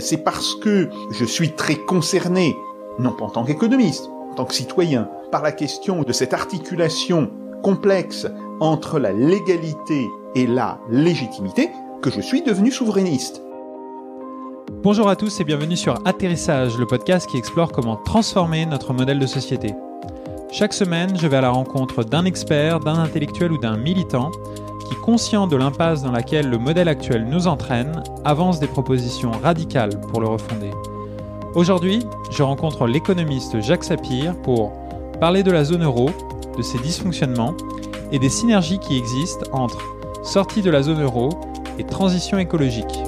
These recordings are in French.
C'est parce que je suis très concerné, non pas en tant qu'économiste, en tant que citoyen, par la question de cette articulation complexe entre la légalité et la légitimité, que je suis devenu souverainiste. Bonjour à tous et bienvenue sur Atterrissage, le podcast qui explore comment transformer notre modèle de société. Chaque semaine, je vais à la rencontre d'un expert, d'un intellectuel ou d'un militant qui, conscient de l'impasse dans laquelle le modèle actuel nous entraîne, avance des propositions radicales pour le refonder. Aujourd'hui, je rencontre l'économiste Jacques Sapir pour parler de la zone euro, de ses dysfonctionnements et des synergies qui existent entre sortie de la zone euro et transition écologique.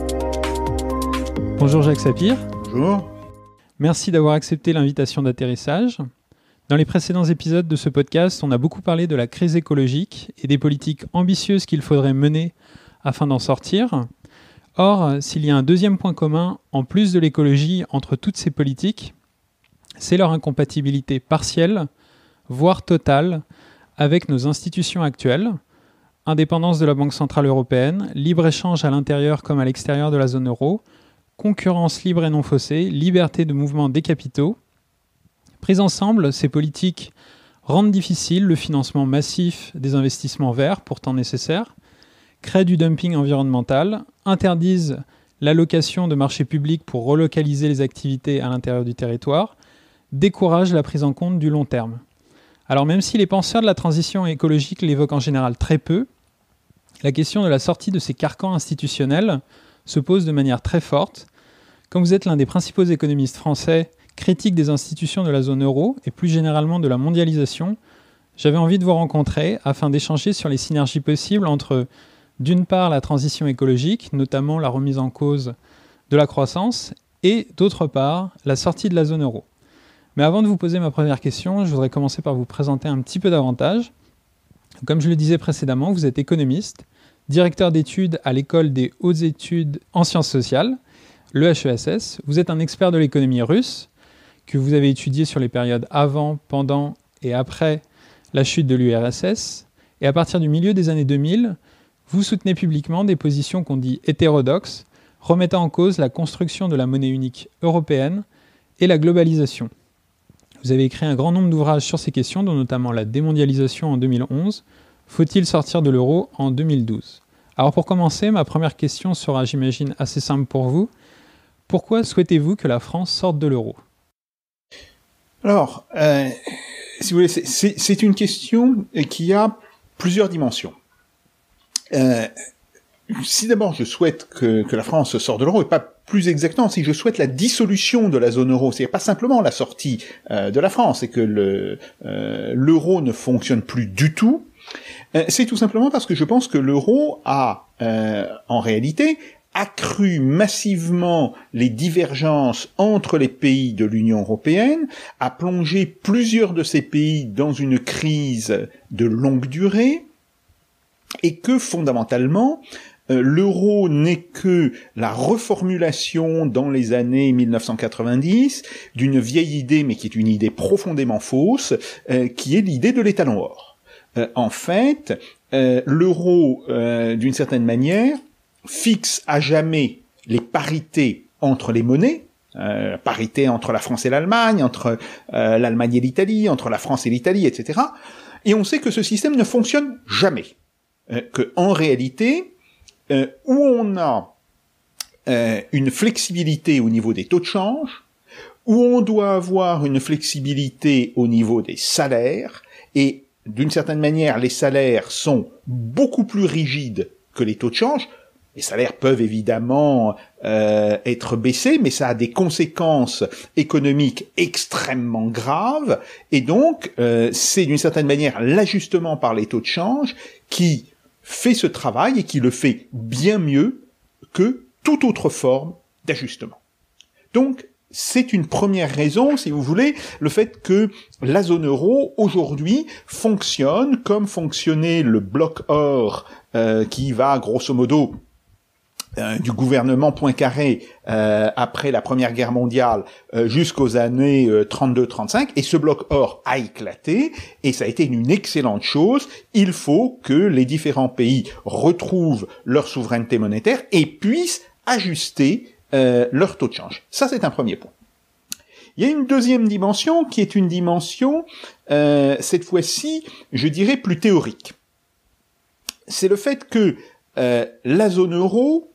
Bonjour Jacques Sapir. Bonjour. Merci d'avoir accepté l'invitation d'atterrissage. Dans les précédents épisodes de ce podcast, on a beaucoup parlé de la crise écologique et des politiques ambitieuses qu'il faudrait mener afin d'en sortir. Or, s'il y a un deuxième point commun, en plus de l'écologie, entre toutes ces politiques, c'est leur incompatibilité partielle, voire totale, avec nos institutions actuelles, indépendance de la Banque Centrale Européenne, libre-échange à l'intérieur comme à l'extérieur de la zone euro, concurrence libre et non faussée, liberté de mouvement des capitaux, Prises ensemble, ces politiques rendent difficile le financement massif des investissements verts, pourtant nécessaires, créent du dumping environnemental, interdisent l'allocation de marchés publics pour relocaliser les activités à l'intérieur du territoire, découragent la prise en compte du long terme. Alors même si les penseurs de la transition écologique l'évoquent en général très peu, la question de la sortie de ces carcans institutionnels se pose de manière très forte. Comme vous êtes l'un des principaux économistes français critique des institutions de la zone euro et plus généralement de la mondialisation, j'avais envie de vous rencontrer afin d'échanger sur les synergies possibles entre, d'une part, la transition écologique, notamment la remise en cause de la croissance, et d'autre part, la sortie de la zone euro. Mais avant de vous poser ma première question, je voudrais commencer par vous présenter un petit peu davantage. Comme je le disais précédemment, vous êtes économiste, directeur d'études à l'école des hautes études en sciences sociales, le HESS. Vous êtes un expert de l'économie russe que vous avez étudié sur les périodes avant, pendant et après la chute de l'URSS. Et à partir du milieu des années 2000, vous soutenez publiquement des positions qu'on dit hétérodoxes, remettant en cause la construction de la monnaie unique européenne et la globalisation. Vous avez écrit un grand nombre d'ouvrages sur ces questions, dont notamment la démondialisation en 2011, Faut-il sortir de l'euro en 2012 Alors pour commencer, ma première question sera, j'imagine, assez simple pour vous. Pourquoi souhaitez-vous que la France sorte de l'euro? Alors, euh, si vous voulez, c'est une question qui a plusieurs dimensions. Euh, si d'abord je souhaite que, la France sorte de l'euro, et pas plus exactement, si je souhaite la dissolution de la zone euro, c'est pas simplement la sortie euh, de la France, et que l'euro ne fonctionne plus du tout, euh, c'est tout simplement parce que je pense que l'euro a, euh, en réalité, accru massivement les divergences entre les pays de l'Union européenne, a plongé plusieurs de ces pays dans une crise de longue durée, et que fondamentalement, euh, l'euro n'est que la reformulation dans les années 1990 d'une vieille idée, mais qui est une idée profondément fausse, euh, qui est l'idée de l'étalon or. Euh, en fait, l'euro, d'une certaine manière, fixe à jamais les parités entre les monnaies, euh, parité entre la France et l'Allemagne, entre euh, l'Allemagne et l'Italie, entre la France et l'Italie, etc. Et on sait que ce système ne fonctionne jamais. Euh, que en réalité, euh, où on a euh, une flexibilité au niveau des taux de change, où on doit avoir une flexibilité au niveau des salaires, et d'une certaine manière, les salaires sont beaucoup plus rigides que les taux de change, les salaires peuvent évidemment euh, être baissés, mais ça a des conséquences économiques extrêmement graves. Et donc, euh, c'est d'une certaine manière l'ajustement par les taux de change qui fait ce travail et qui le fait bien mieux que toute autre forme d'ajustement. Donc, c'est une première raison, si vous voulez, le fait que la zone euro aujourd'hui fonctionne comme fonctionnait le bloc or euh, qui va grosso modo euh, du gouvernement Poincaré euh, après la Première Guerre mondiale euh, jusqu'aux années 32-35 et ce bloc or a éclaté et ça a été une excellente chose. Il faut que les différents pays retrouvent leur souveraineté monétaire et puissent ajuster leur taux de change. Ça, c'est un premier point. Il y a une deuxième dimension qui est une dimension, euh, cette fois-ci, je dirais, plus théorique. C'est le fait que euh, la zone euro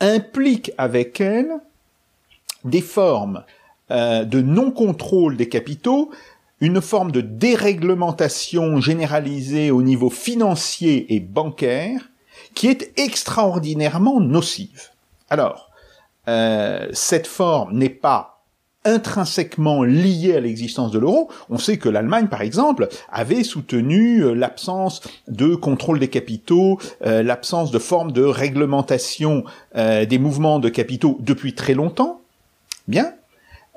implique avec elle des formes euh, de non-contrôle des capitaux, une forme de déréglementation généralisée au niveau financier et bancaire qui est extraordinairement nocive. Alors, cette forme n'est pas intrinsèquement lié à l'existence de l'euro. On sait que l'Allemagne, par exemple, avait soutenu euh, l'absence de contrôle des capitaux, euh, l'absence de forme de réglementation euh, des mouvements de capitaux depuis très longtemps. Bien.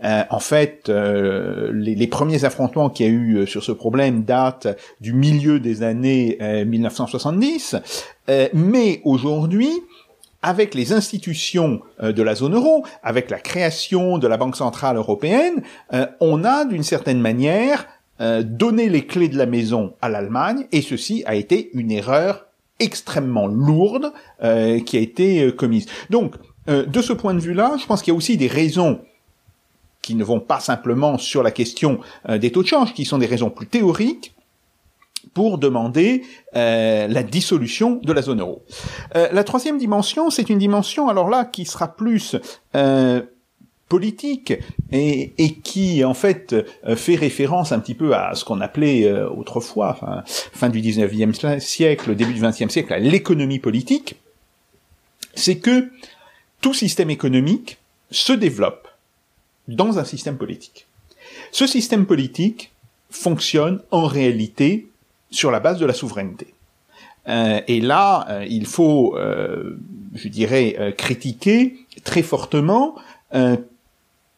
en fait, les, premiers affrontements qu'il y a eu sur ce problème datent du milieu des années 1970. mais aujourd'hui, avec les institutions euh, de la zone euro, avec la création de la Banque centrale européenne, euh, on a d'une certaine manière euh, donné les clés de la maison à l'Allemagne, et ceci a été une erreur extrêmement lourde qui a été commise. Donc, de ce point de vue-là, je pense qu'il y a aussi des raisons qui ne vont pas simplement sur la question des taux de change, qui sont des raisons plus théoriques, pour demander euh, la dissolution de la zone euro. Euh, la troisième dimension, c'est une dimension, alors là, qui sera plus euh, politique et, et, qui en fait fait référence un petit peu à ce qu'on appelait autrefois, fin, fin du 19e siècle, début du 20e siècle, l'économie politique, c'est que tout système économique se développe dans un système politique. Ce système politique fonctionne en réalité sur la base de la souveraineté. Euh, et là, euh, il faut, euh, je dirais, critiquer très fortement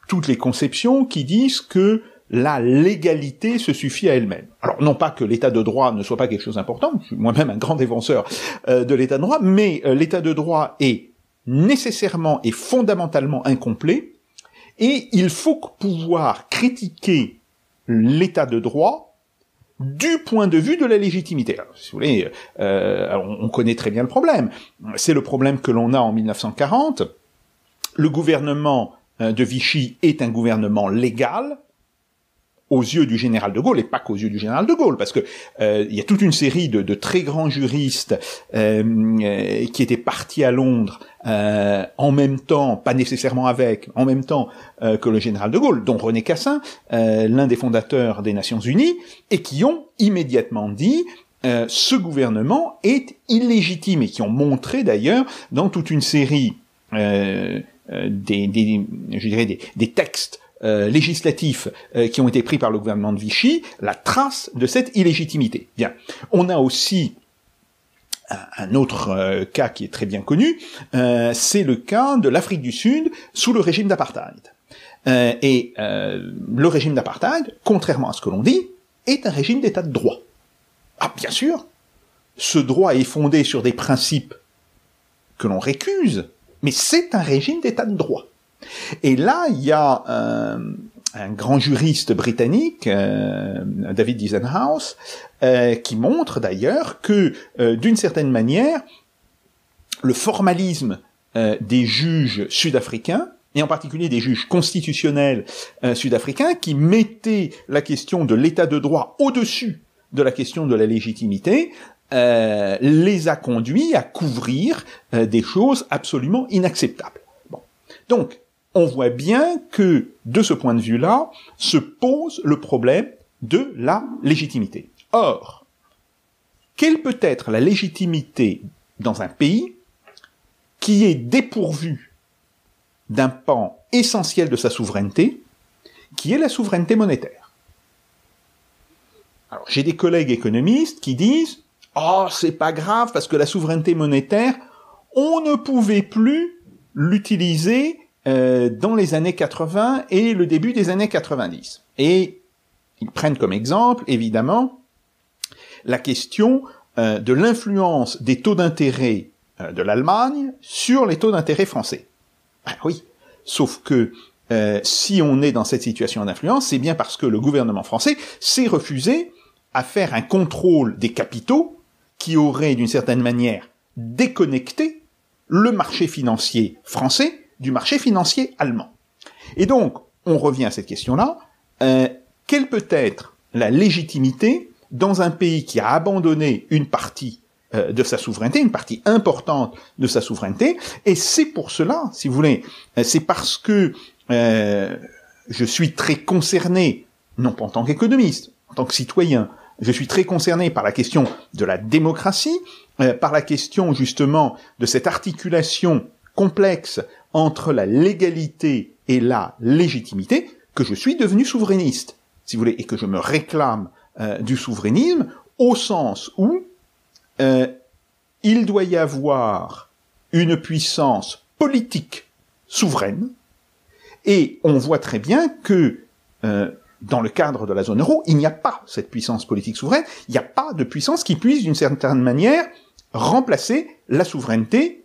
toutes les conceptions qui disent que la légalité se suffit à elle-même. Alors non pas que l'état de droit ne soit pas quelque chose d'important, je suis moi-même un grand défenseur de l'état de droit, mais l'état de droit est nécessairement et fondamentalement incomplet, et il faut pouvoir critiquer l'état de droit du point de vue de la légitimité. Alors, si vous voulez, euh, on, connaît très bien le problème. C'est le problème que l'on a en 1940. Le gouvernement euh, de Vichy est un gouvernement légal, aux yeux du général de Gaulle et pas qu'aux yeux du général de Gaulle, parce que euh, il y a toute une série de, de très grands juristes euh, euh qui étaient partis à Londres en même temps, pas nécessairement avec, en même temps que le général de Gaulle, dont René Cassin, l'un des fondateurs des Nations Unies, et qui ont immédiatement dit ce gouvernement est illégitime et qui ont montré d'ailleurs dans toute une série des, des, je dirais des, des textes euh, législatifs euh, qui ont été pris par le gouvernement de Vichy la trace de cette illégitimité. Bien. On a aussi un autre euh, cas qui est très bien connu, c'est le cas de l'Afrique du Sud sous le régime d'apartheid. et le régime d'apartheid, contrairement à ce que l'on dit, est un régime d'état de droit. Ah, bien sûr, ce droit est fondé sur des principes que l'on récuse, mais c'est un régime d'état de droit. Et là, il y a un, grand juriste britannique, euh, David Disenhouse, euh, qui montre d'ailleurs que, euh, d'une certaine manière, le formalisme des juges sud-africains, et en particulier des juges constitutionnels sud-africains, qui mettaient la question de l'état de droit au-dessus de la question de la légitimité, les a conduits à couvrir des choses absolument inacceptables. Bon. Donc, on voit bien que, de ce point de vue-là, se pose le problème de la légitimité. Or, quelle peut être la légitimité dans un pays qui est dépourvu d'un pan essentiel de sa souveraineté, qui est la souveraineté monétaire? Alors, j'ai des collègues économistes qui disent "Oh, c'est pas grave parce que la souveraineté monétaire, on ne pouvait plus l'utiliser euh, dans les années 80 et le début des années 90. Et ils prennent comme exemple, évidemment, la question euh, de l'influence des taux d'intérêt euh, de l'Allemagne sur les taux d'intérêt français. Ah oui, sauf que si on est dans cette situation d'influence, c'est bien parce que le gouvernement français s'est refusé à faire un contrôle des capitaux qui aurait d'une certaine manière déconnecté le marché financier français du marché financier allemand. Et donc, on revient à cette question-là. Euh, quelle peut être la légitimité dans un pays qui a abandonné une partie euh, de sa souveraineté, une partie importante de sa souveraineté, et c'est pour cela, si vous voulez, euh, c'est parce que je suis très concerné, non pas en tant qu'économiste, en tant que citoyen, je suis très concerné par la question de la démocratie, par la question justement de cette articulation complexe entre la légalité et la légitimité, que je suis devenu souverainiste, si vous voulez, et que je me réclame du souverainisme au sens où euh, il doit y avoir une puissance politique souveraine, et on voit très bien que euh, dans le cadre de la zone euro, il n'y a pas cette puissance politique souveraine, il n'y a pas de puissance qui puisse d'une certaine manière remplacer la souveraineté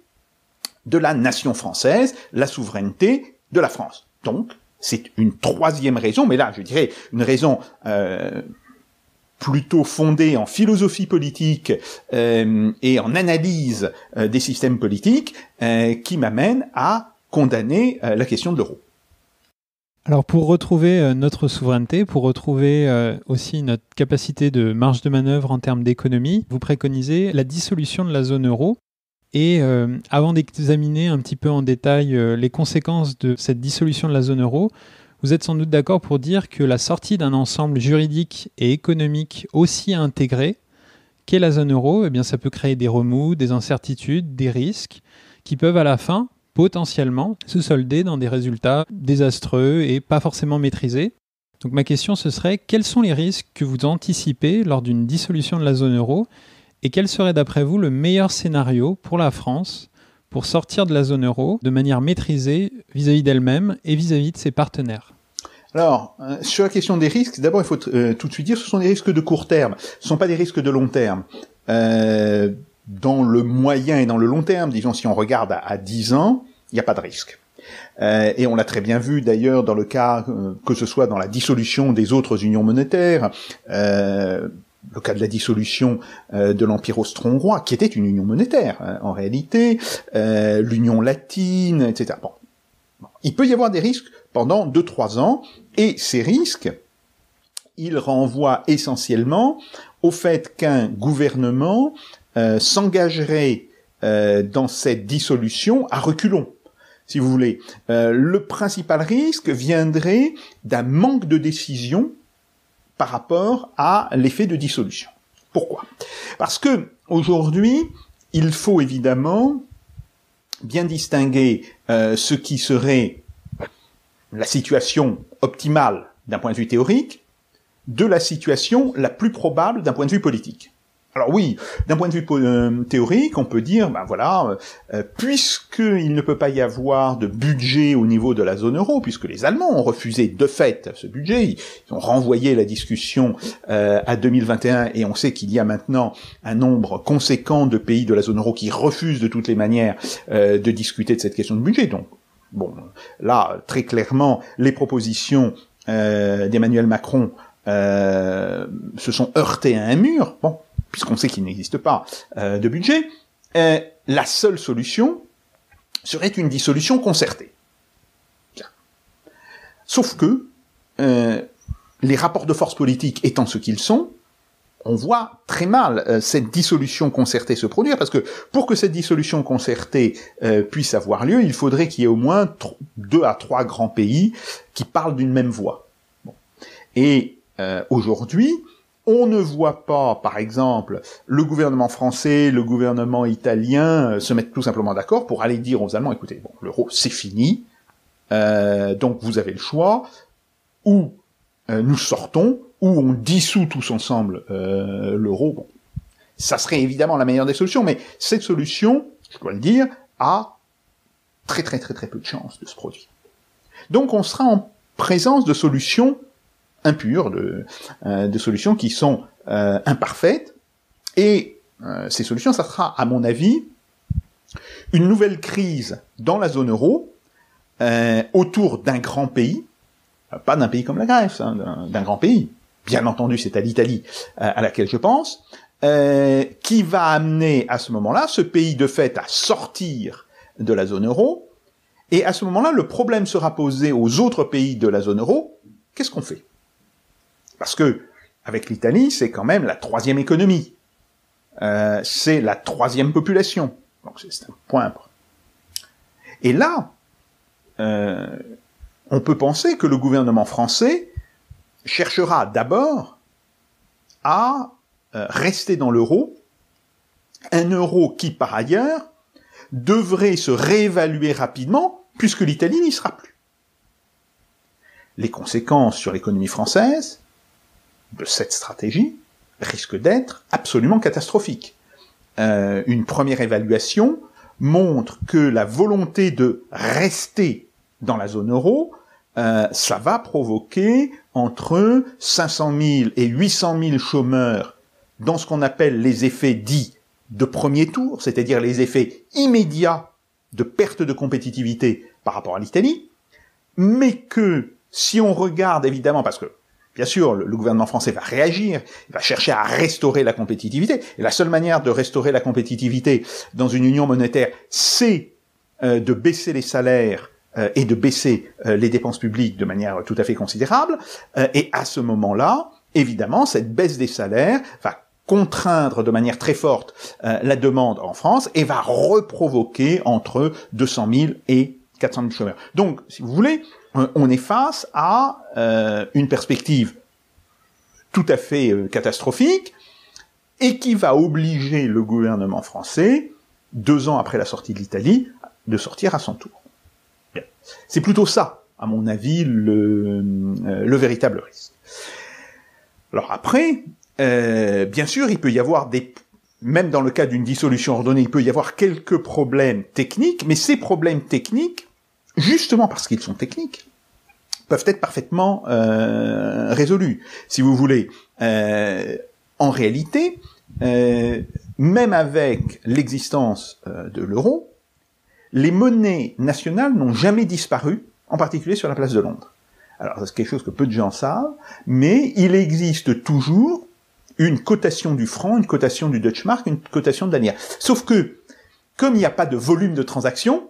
de la nation française, la souveraineté de la France. Donc, c'est une troisième raison, mais là, je dirais une raison euh, plutôt fondé en philosophie politique euh, et en analyse euh, des systèmes politiques qui m'amène à condamner la question de l'euro. Alors pour retrouver notre souveraineté, pour retrouver aussi notre capacité de marge de manœuvre en termes d'économie, vous préconisez la dissolution de la zone euro. Et avant d'examiner un petit peu en détail les conséquences de cette dissolution de la zone euro, vous êtes sans doute d'accord pour dire que la sortie d'un ensemble juridique et économique aussi intégré qu'est la zone euro, eh bien, ça peut créer des remous, des incertitudes, des risques qui peuvent à la fin potentiellement se solder dans des résultats désastreux et pas forcément maîtrisés. Donc ma question ce serait quels sont les risques que vous anticipez lors d'une dissolution de la zone euro et quel serait d'après vous le meilleur scénario pour la France pour sortir de la zone euro de manière maîtrisée vis-à-vis d'elle-même et vis-à-vis de ses partenaires? Alors, euh, sur la question des risques, d'abord il faut euh, tout de suite dire, ce sont des risques de court terme, ce ne sont pas des risques de long terme. Euh, dans le moyen et dans le long terme, disons si on regarde à, à 10 ans, il n'y a pas de risque. Et on l'a très bien vu d'ailleurs dans le cas que ce soit dans la dissolution des autres unions monétaires, le cas de la dissolution euh, de l'Empire austro-hongrois, qui était une union monétaire hein, en réalité, euh, l'union latine, etc. Bon. Il peut y avoir des risques pendant 2-3 ans, et ces risques, ils renvoient essentiellement au fait qu'un gouvernement euh, s'engagerait dans cette dissolution à reculons si vous voulez. le principal risque viendrait d'un manque de décision par rapport à l'effet de dissolution. Pourquoi? Parce que aujourd'hui, il faut évidemment bien distinguer euh, ce qui serait la situation optimale d'un point de vue théorique de la situation la plus probable d'un point de vue politique. Alors oui, d'un point de vue euh, théorique, on peut dire, ben voilà, euh, euh, puisqu'il ne peut pas y avoir de budget au niveau de la zone euro, puisque les Allemands ont refusé de fait ce budget, ils ont renvoyé la discussion à 2021, et on sait qu'il y a maintenant un nombre conséquent de pays de la zone euro qui refusent de toutes les manières de discuter de cette question de budget. Donc, bon, là, très clairement, les propositions d'Emmanuel Macron se sont heurtées à un mur. Puisqu'on sait qu'il n'existe pas euh, de budget, euh, la seule solution serait une dissolution concertée. Sauf que euh, les rapports de force politique étant ce qu'ils sont, on voit très mal cette dissolution concertée se produire, parce que pour que cette dissolution concertée puisse avoir lieu, il faudrait qu'il y ait au moins deux à trois grands pays qui parlent d'une même voix. Et aujourd'hui, on ne voit pas, par exemple, le gouvernement français, le gouvernement italien euh, se mettre tout simplement d'accord pour aller dire aux Allemands, écoutez, bon, l'euro c'est fini, euh, donc vous avez le choix, ou euh, nous sortons, ou on dissout tous ensemble l'euro. Bon, ça serait évidemment la meilleure des solutions, mais cette solution, je dois le dire, a très très très très peu de chances de se produire. Donc on sera en présence de solutions impures, de, euh, de solutions qui sont euh, imparfaites. Et euh, ces solutions, ça sera, à mon avis, une nouvelle crise dans la zone euro autour d'un grand pays, pas d'un pays comme la Grèce, hein, d'un grand pays. Bien entendu, c'est à l'Italie à laquelle je pense, qui va amener à ce moment-là ce pays de fait à sortir de la zone euro Et à ce moment-là, le problème sera posé aux autres pays de la zone euro. Qu'est-ce qu'on fait? Parce que avec l'Italie, c'est quand même la troisième économie. Euh, c'est la troisième population. Donc c'est un point. Et là, euh, on peut penser que le gouvernement français cherchera d'abord à euh, rester dans l'euro, un euro qui par ailleurs devrait se réévaluer rapidement puisque l'Italie n'y sera plus. Les conséquences sur l'économie française de cette stratégie risquent d'être absolument catastrophiques. Euh, une première évaluation montre que la volonté de rester dans la zone euro, euh, ça va provoquer entre 500 000 et 800 000 chômeurs dans ce qu'on appelle les effets dits de premier tour, c'est-à-dire les effets immédiats de perte de compétitivité par rapport à l'Italie, mais que si on regarde évidemment, parce que bien sûr le, gouvernement français va réagir, il va chercher à restaurer la compétitivité, et la seule manière de restaurer la compétitivité dans une union monétaire, c'est euh, de baisser les salaires euh, et de baisser euh, les dépenses publiques de manière tout à fait considérable, et à ce moment-là, évidemment, cette baisse des salaires va contraindre de manière très forte la demande en France et va reprovoquer entre 200 000 et 400 000 chômeurs. Donc, si vous voulez, on est face à euh, une perspective tout à fait euh, catastrophique et qui va obliger le gouvernement français, deux ans après la sortie de l'Italie, de sortir à son tour. C'est plutôt ça, à mon avis, le, le véritable risque. Alors après, euh, bien sûr, il peut y avoir des, même dans le cas d'une dissolution ordonnée, il peut y avoir quelques problèmes techniques, mais ces problèmes techniques, justement parce qu'ils sont techniques, peuvent être parfaitement euh, résolus. Si vous voulez, euh, en réalité, euh, même avec l'existence euh, de l'euro, les monnaies nationales n'ont jamais disparu, en particulier sur la place de Londres. Alors c'est quelque chose que peu de gens savent, mais il existe toujours une cotation du franc, une cotation du Dutch Mark, une cotation de l'année. Sauf que, comme il n'y a pas de volume de transaction,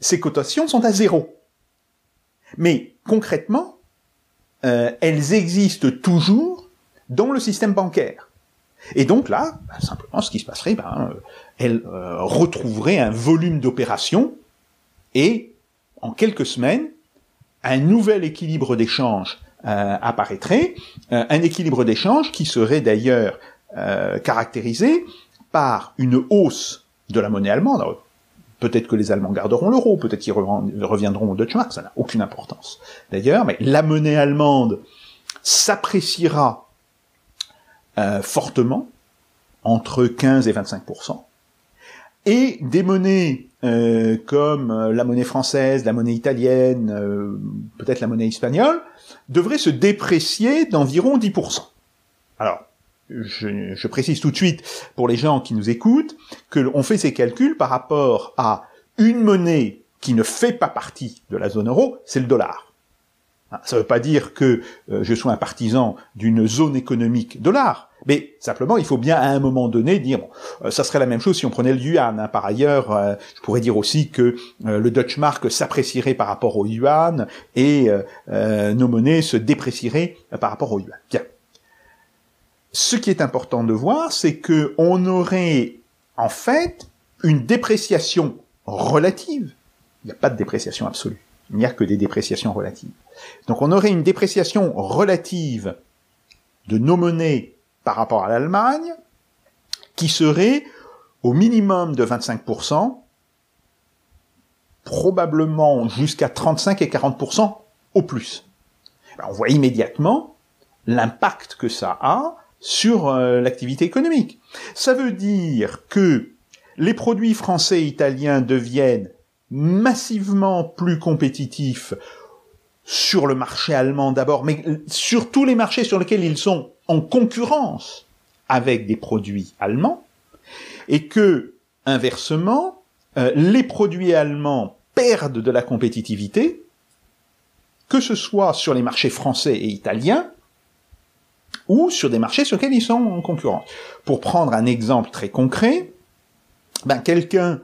ces cotations sont à zéro. Mais concrètement, euh, elles existent toujours dans le système bancaire. Et donc là, bah, simplement, ce qui se passerait, ben, euh, elles euh, retrouveraient un volume d'opérations et, en quelques semaines, un nouvel équilibre d'échange apparaîtrait, un équilibre d'échange qui serait d'ailleurs caractérisé par une hausse de la monnaie allemande. Peut-être que les Allemands garderont l'euro, peut-être qu'ils reviendront au Deutsche Mark, ça n'a aucune importance d'ailleurs, mais la monnaie allemande s'appréciera euh, fortement, entre 15 et 25% et des monnaies euh, comme la monnaie française, la monnaie italienne, euh, peut-être la monnaie espagnole, devrait se déprécier d'environ 10%. Alors, je, je, précise tout de suite pour les gens qui nous écoutent que on fait ces calculs par rapport à une monnaie qui ne fait pas partie de la zone euro, c'est le dollar. Hein, ça ne veut pas dire que euh, je sois un partisan d'une zone économique dollar. Mais simplement, il faut bien à un moment donné dire, bon, euh, ça serait la même chose si on prenait le yuan. Hein. Par ailleurs, euh, je pourrais dire aussi que le Deutsche Mark s'apprécierait par rapport au yuan et nos monnaies se déprécieraient par rapport au yuan. Bien. Ce qui est important de voir, c'est que on aurait en fait une dépréciation relative. Il n'y a pas de dépréciation absolue. Il n'y a que des dépréciations relatives. Donc on aurait une dépréciation relative de nos monnaies par rapport à l'Allemagne, qui serait au minimum de 25%, probablement jusqu'à 35 et 40% au plus. on voit immédiatement l'impact que ça a sur euh, l'activité économique. Ça veut dire que les produits français et italiens deviennent massivement plus compétitifs sur le marché allemand d'abord, mais sur tous les marchés sur lesquels ils sont en concurrence avec des produits allemands, et que, inversement, euh, les produits allemands perdent de la compétitivité, que ce soit sur les marchés français et italiens, ou sur des marchés sur lesquels ils sont en concurrence. Pour prendre un exemple très concret, ben quelqu'un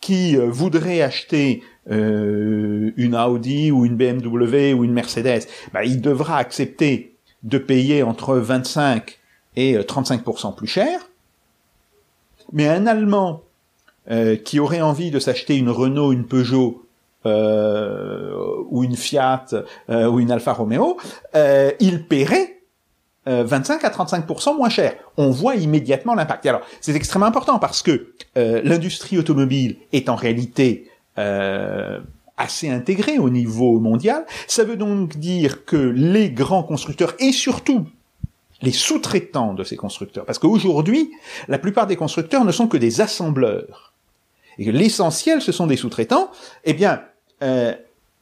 qui euh, voudrait acheter euh, une Audi ou une BMW ou une Mercedes, bah, il devra accepter de payer entre 25 et 35% plus cher. Mais un Allemand qui aurait envie de s'acheter une Renault, une Peugeot ou une Fiat ou une Alfa Romeo, il paierait 25 euh, à 35% moins cher. On voit immédiatement l'impact. Alors, c'est extrêmement important parce que euh, l'industrie automobile est en réalité euh, assez intégrée au niveau mondial. Ça veut donc dire que les grands constructeurs et surtout les sous-traitants de ces constructeurs, parce qu'aujourd'hui, la plupart des constructeurs ne sont que des assembleurs, et l'essentiel, ce sont des sous-traitants, eh bien, euh,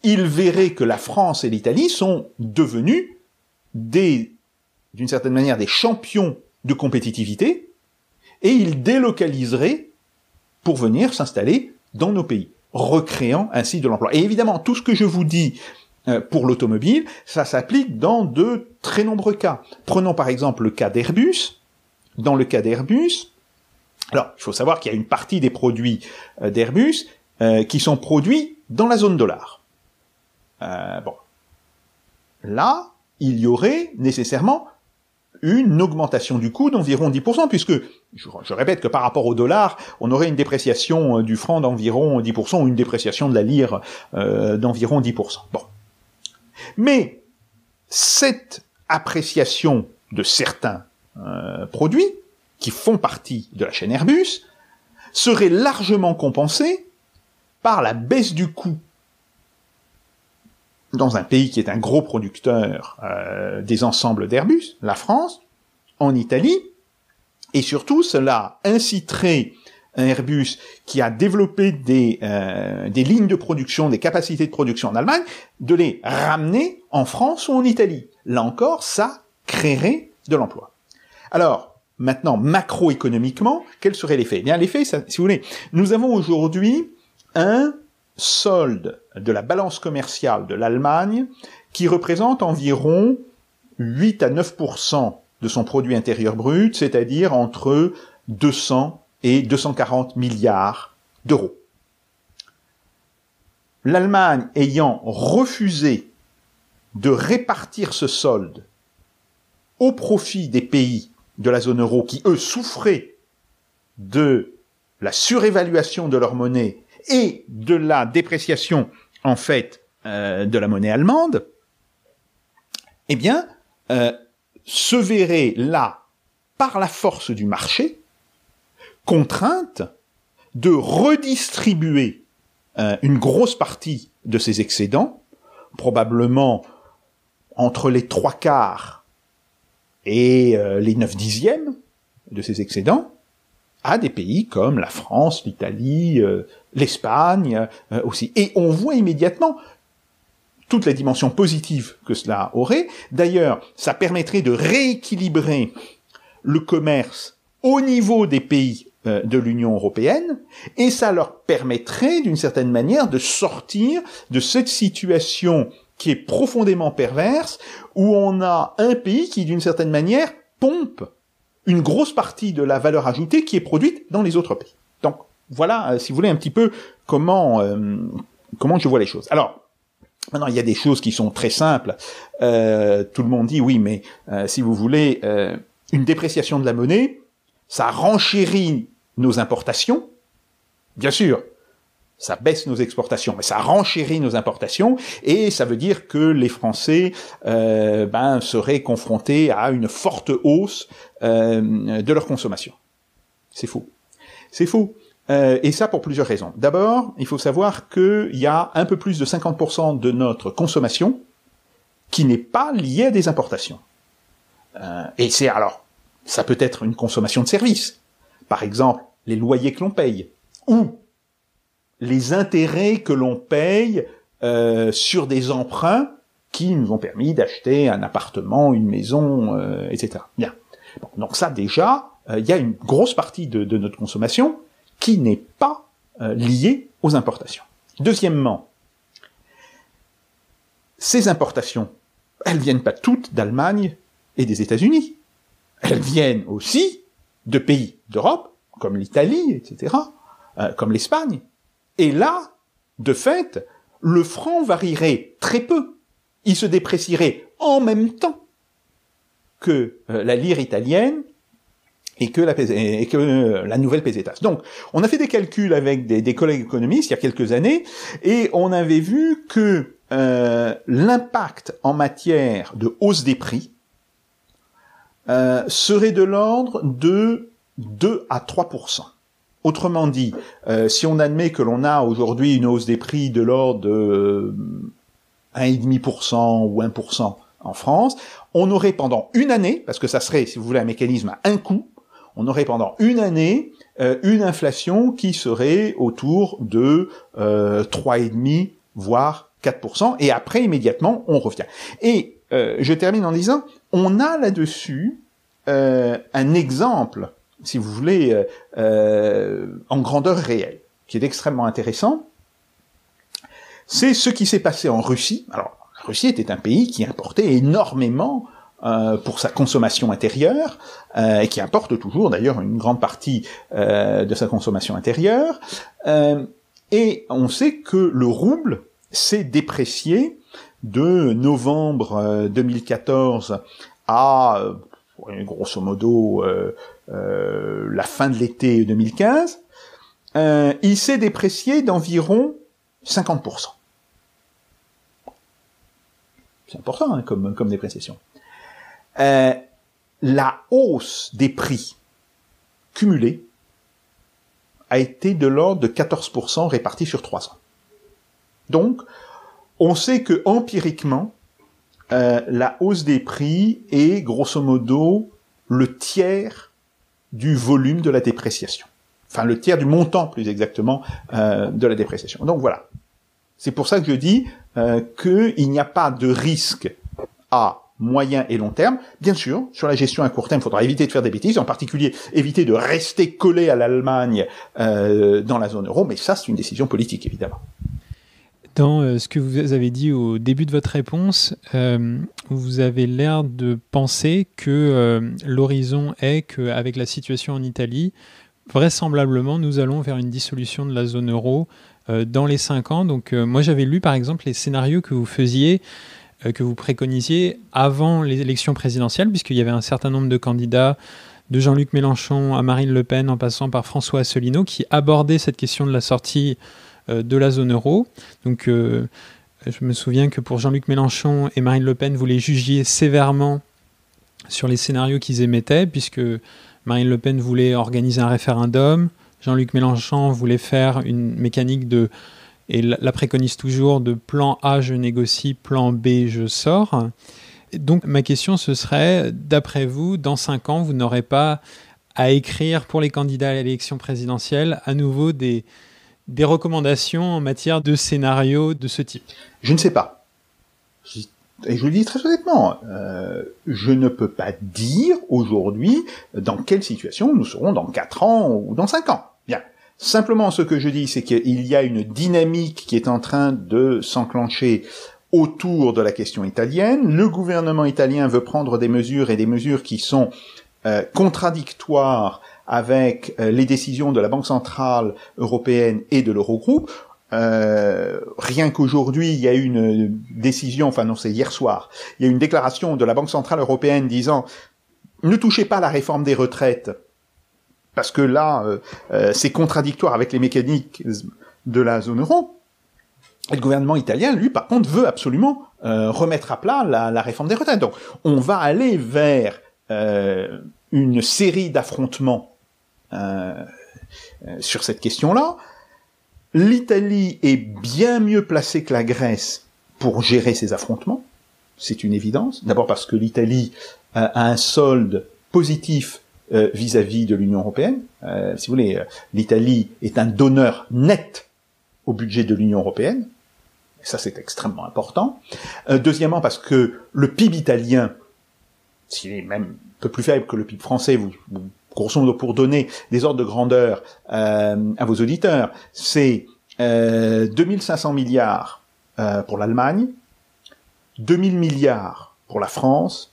ils verraient que la France et l'Italie sont devenus des d'une certaine manière des champions de compétitivité, et ils délocaliseraient pour venir s'installer dans nos pays, recréant ainsi de l'emploi. Et évidemment, tout ce que je vous dis euh, pour l'automobile, ça s'applique dans de très nombreux cas. Prenons par exemple le cas d'Airbus. Dans le cas d'Airbus, alors il faut savoir qu'il y a une partie des produits euh, d'Airbus euh, qui sont produits dans la zone dollar. bon, là, il y aurait nécessairement une augmentation du coût d'environ 10%, puisque, je, répète que par rapport au dollar, on aurait une dépréciation euh, du franc d'environ 10%, ou une dépréciation de la lire euh, d'environ 10%. Bon. Mais cette appréciation de certains euh, produits, qui font partie de la chaîne Airbus, serait largement compensée par la baisse du coût dans un pays qui est un gros producteur euh, des ensembles d'Airbus, la France, en Italie, et surtout cela inciterait un Airbus qui a développé des, euh, des lignes de production, des capacités de production en Allemagne, de les ramener en France ou en Italie. Là encore, ça créerait de l'emploi. Alors, maintenant, macroéconomiquement, quel serait l'effet eh Bien, l'effet, si vous voulez, nous avons aujourd'hui un solde de la balance commerciale de l'Allemagne qui représente environ 8 à 9% de son produit intérieur brut, c'est-à-dire entre 200 et 240 milliards d'euros. L'Allemagne ayant refusé de répartir ce solde au profit des pays de la zone euro qui, eux, souffraient de la surévaluation de leur monnaie et de la dépréciation en fait euh, de la monnaie allemande, eh bien, euh, se verrait là, par la force du marché, contrainte de redistribuer euh, une grosse partie de ses excédents, probablement entre les trois quarts et les neuf dixièmes de ses excédents, à des pays comme la France, l'Italie, l'Espagne euh, aussi. Et on voit immédiatement toutes les dimensions positives que cela aurait. D'ailleurs, ça permettrait de rééquilibrer le commerce au niveau des pays euh, de l'Union européenne, et ça leur permettrait d'une certaine manière de sortir de cette situation qui est profondément perverse, où on a un pays qui d'une certaine manière pompe une grosse partie de la valeur ajoutée qui est produite dans les autres pays. Voilà, euh, si vous voulez, un petit peu comment euh, comment je vois les choses. Alors, maintenant, il y a des choses qui sont très simples. Euh, tout le monde dit oui, mais si vous voulez, une dépréciation de la monnaie, ça renchérit nos importations. Bien sûr, ça baisse nos exportations, mais ça renchérit nos importations et ça veut dire que les Français ben, seraient confrontés à une forte hausse de leur consommation. C'est faux. C'est faux. Euh, et ça pour plusieurs raisons. D'abord, il faut savoir qu'il y a un peu plus de 50% de notre consommation qui n'est pas liée à des importations. Euh, et c'est alors, ça peut être une consommation de services. Par exemple, les loyers que l'on paye, ou les intérêts que l'on paye euh, sur des emprunts qui nous ont permis d'acheter un appartement, une maison, etc. Bien. donc ça déjà, il y a une grosse partie de notre consommation qui n'est pas euh, lié aux importations. Deuxièmement, ces importations, elles viennent pas toutes d'Allemagne et des États-Unis. Elles viennent aussi de pays d'Europe, comme l'Italie, etc., euh, comme l'Espagne, Et là, de fait, le franc varierait très peu. Il se déprécierait en même temps que euh, la lire italienne et que la, et que euh, la nouvelle pesetas. Donc, on a fait des calculs avec des, collègues économistes il y a quelques années, et on avait vu que euh, l'impact en matière de hausse des prix serait de l'ordre de 2 à 3% Autrement dit, si on admet que l'on a aujourd'hui une hausse des prix de l'ordre de 1,5% ou 1% en France, on aurait pendant une année, parce que ça serait, si vous voulez, un mécanisme à un coût, on aurait pendant une année euh, une inflation qui serait autour de euh, 3,5 voire 4%, et après immédiatement on revient. Et euh, je termine en disant, on a là-dessus euh, un exemple, si vous voulez, en grandeur réelle, qui est extrêmement intéressant. C'est ce qui s'est passé en Russie. Alors, la Russie était un pays qui importait énormément euh, pour sa consommation intérieure, euh, et qui importe toujours d'ailleurs une grande partie euh, de sa consommation intérieure. et on sait que le rouble s'est déprécié de novembre 2014 à grosso modo la fin de l'été 2015. il s'est déprécié d'environ 50%. C'est important hein, comme, comme dépréciation. Euh, la hausse des prix cumulés a été de l'ordre de 14% répartis sur trois ans. Donc, on sait que empiriquement, euh, la hausse des prix est grosso modo le tiers du volume de la dépréciation. Enfin, le tiers du montant, plus exactement, euh, de la dépréciation. Donc voilà. C'est pour ça que je dis euh, qu'il n'y a pas de risque à moyen et long terme. Bien sûr, sur la gestion à court terme, il faudra éviter de faire des bêtises, en particulier éviter de rester collé à l'Allemagne euh, dans la zone euro, mais ça, c'est une décision politique, évidemment. Dans euh, ce que vous avez dit au début de votre réponse, euh, vous avez l'air de penser que l'horizon est qu'avec la situation en Italie, vraisemblablement, nous allons vers une dissolution de la zone euro dans les cinq ans. Donc, moi, j'avais lu, par exemple, les scénarios que vous faisiez que vous préconisiez avant les élections présidentielles, puisqu'il y avait un certain nombre de candidats, de Jean-Luc Mélenchon à Marine Le Pen, en passant par François Asselineau, qui abordaient cette question de la sortie euh, de la zone euro. Donc, euh, je me souviens que pour Jean-Luc Mélenchon et Marine Le Pen, vous les jugiez sévèrement sur les scénarios qu'ils émettaient, puisque Marine Le Pen voulait organiser un référendum, Jean-Luc Mélenchon voulait faire une mécanique de et la, préconise toujours de plan A, je négocie, plan B, je sors. Donc ma question, ce serait, d'après vous, dans cinq ans, vous n'aurez pas à écrire pour les candidats à l'élection présidentielle à nouveau des, des recommandations en matière de scénario de ce type? Je ne sais pas. Et je le dis très honnêtement, euh, je ne peux pas dire aujourd'hui dans quelle situation nous serons dans quatre ans ou dans cinq ans. Simplement, ce que je dis, c'est qu'il y a une dynamique qui est en train de s'enclencher autour de la question italienne. Le gouvernement italien veut prendre des mesures et des mesures qui sont euh, contradictoires avec euh, les décisions de la Banque centrale européenne et de l'Eurogroupe. Euh, rien qu'aujourd'hui, il y a une décision, enfin non, c'est hier soir, il y a une déclaration de la Banque centrale européenne disant ne touchez pas la réforme des retraites parce que là, euh, euh, c'est contradictoire avec les mécaniques de la zone euro. Et le gouvernement italien, lui, par contre, veut absolument euh, remettre à plat la, réforme des retraites. Donc, on va aller vers une série d'affrontements sur cette question-là. L'Italie est bien mieux placée que la Grèce pour gérer ces affrontements. C'est une évidence. D'abord parce que l'Italie a un solde positif euh, vis-à-vis de l'Union européenne. Euh, si vous voulez, euh, l'Italie est un donneur net au budget de l'Union européenne. ça, c'est extrêmement important. deuxièmement, parce que le PIB italien, s'il est même un peu plus faible que le PIB français, vous, grosso modo pour donner des ordres de grandeur à vos auditeurs, c'est 2500 milliards pour l'Allemagne, 2000 milliards pour la France,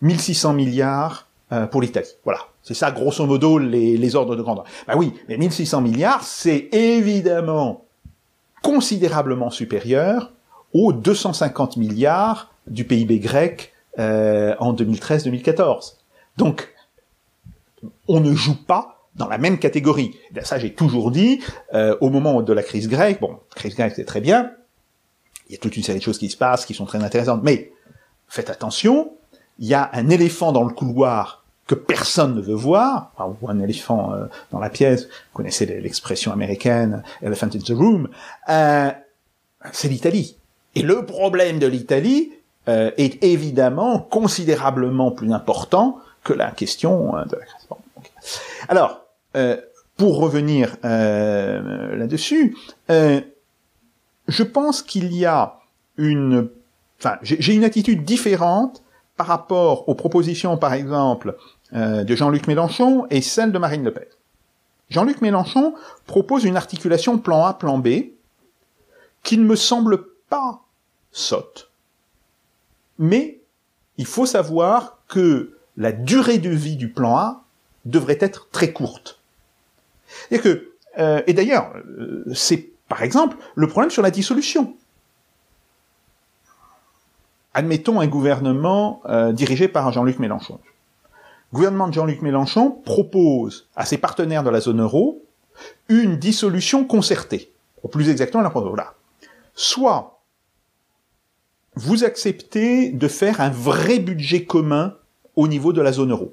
1600 milliards euh, pour l'Italie. Voilà. C'est ça, grosso modo, les, les ordres de grandeur. Bah oui, mais 1600 milliards, c'est évidemment considérablement supérieure aux 250 milliards du PIB grec euh, en 2013-2014. Donc, on ne joue pas dans la même catégorie. Ça, j'ai toujours dit, euh, au moment de la crise grecque, bon, crise grecque, c'est très bien, il y a toute une série de choses qui se passent, qui sont très intéressantes, mais faites attention, il y a un éléphant dans le couloir que personne ne veut voir, ou un éléphant euh, dans la pièce, vous connaissez l'expression américaine, elephant in the room, euh, c'est l'Italie. Et le problème de l'Italie euh, est évidemment considérablement plus important que la question de la crise. Alors, pour revenir là-dessus, je pense qu'il y a une, enfin, j'ai une attitude différente par rapport aux propositions, par exemple, euh, de Jean-Luc Mélenchon et celle de Marine Le Pen. Jean-Luc Mélenchon propose une articulation plan A, plan B, qui ne me semble pas sotte. Mais il faut savoir que la durée de vie du plan A devrait être très courte. Et euh, et d'ailleurs, euh, c'est par exemple le problème sur la dissolution admettons un gouvernement euh, dirigé par Jean-Luc Mélenchon. Le gouvernement de Jean-Luc Mélenchon propose à ses partenaires de la zone euro une dissolution concertée. Ou plus exactement, la voilà. Soit vous acceptez de faire un vrai budget commun au niveau de la zone euro.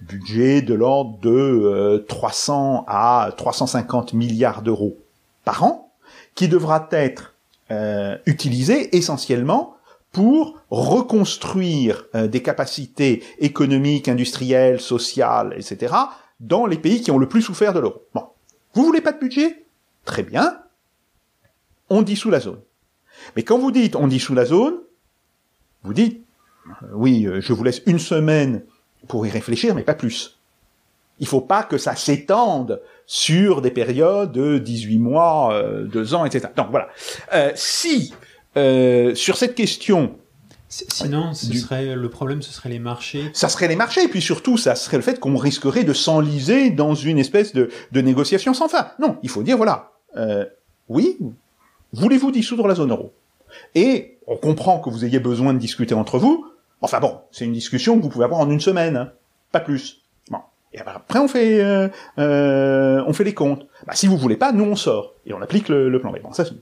Budget de l'ordre de 300 euh, à 350 milliards d'euros par an, qui devra être euh, utilisé essentiellement pour reconstruire euh, des capacités économiques, industrielles, sociales, etc., dans les pays qui ont le plus souffert de l'euro. Bon. Vous voulez pas de budget? Très bien. On dissout la zone. Mais quand vous dites on dissout la zone, vous dites, euh, oui, euh, je vous laisse une semaine pour y réfléchir, mais pas plus. Il faut pas que ça s'étende sur des périodes de 18 mois, 2 ans, etc. Donc voilà. Euh, si euh, sur cette question. Sinon, ce serait, le problème, ce serait les marchés. Ça serait les marchés, et puis surtout, ça serait le fait qu'on risquerait de s'enliser dans une espèce de, de, négociation sans fin. Non, il faut dire, voilà, euh, oui, voulez-vous dissoudre la zone euro? Et on comprend que vous ayez besoin de discuter entre vous. Enfin bon, c'est une discussion que vous pouvez avoir en une semaine, hein, pas plus. Bon. Et après, on fait, euh, euh, on fait les comptes. Bah, si vous voulez pas, nous on sort et on applique le, le plan B. Bon, ça c'est.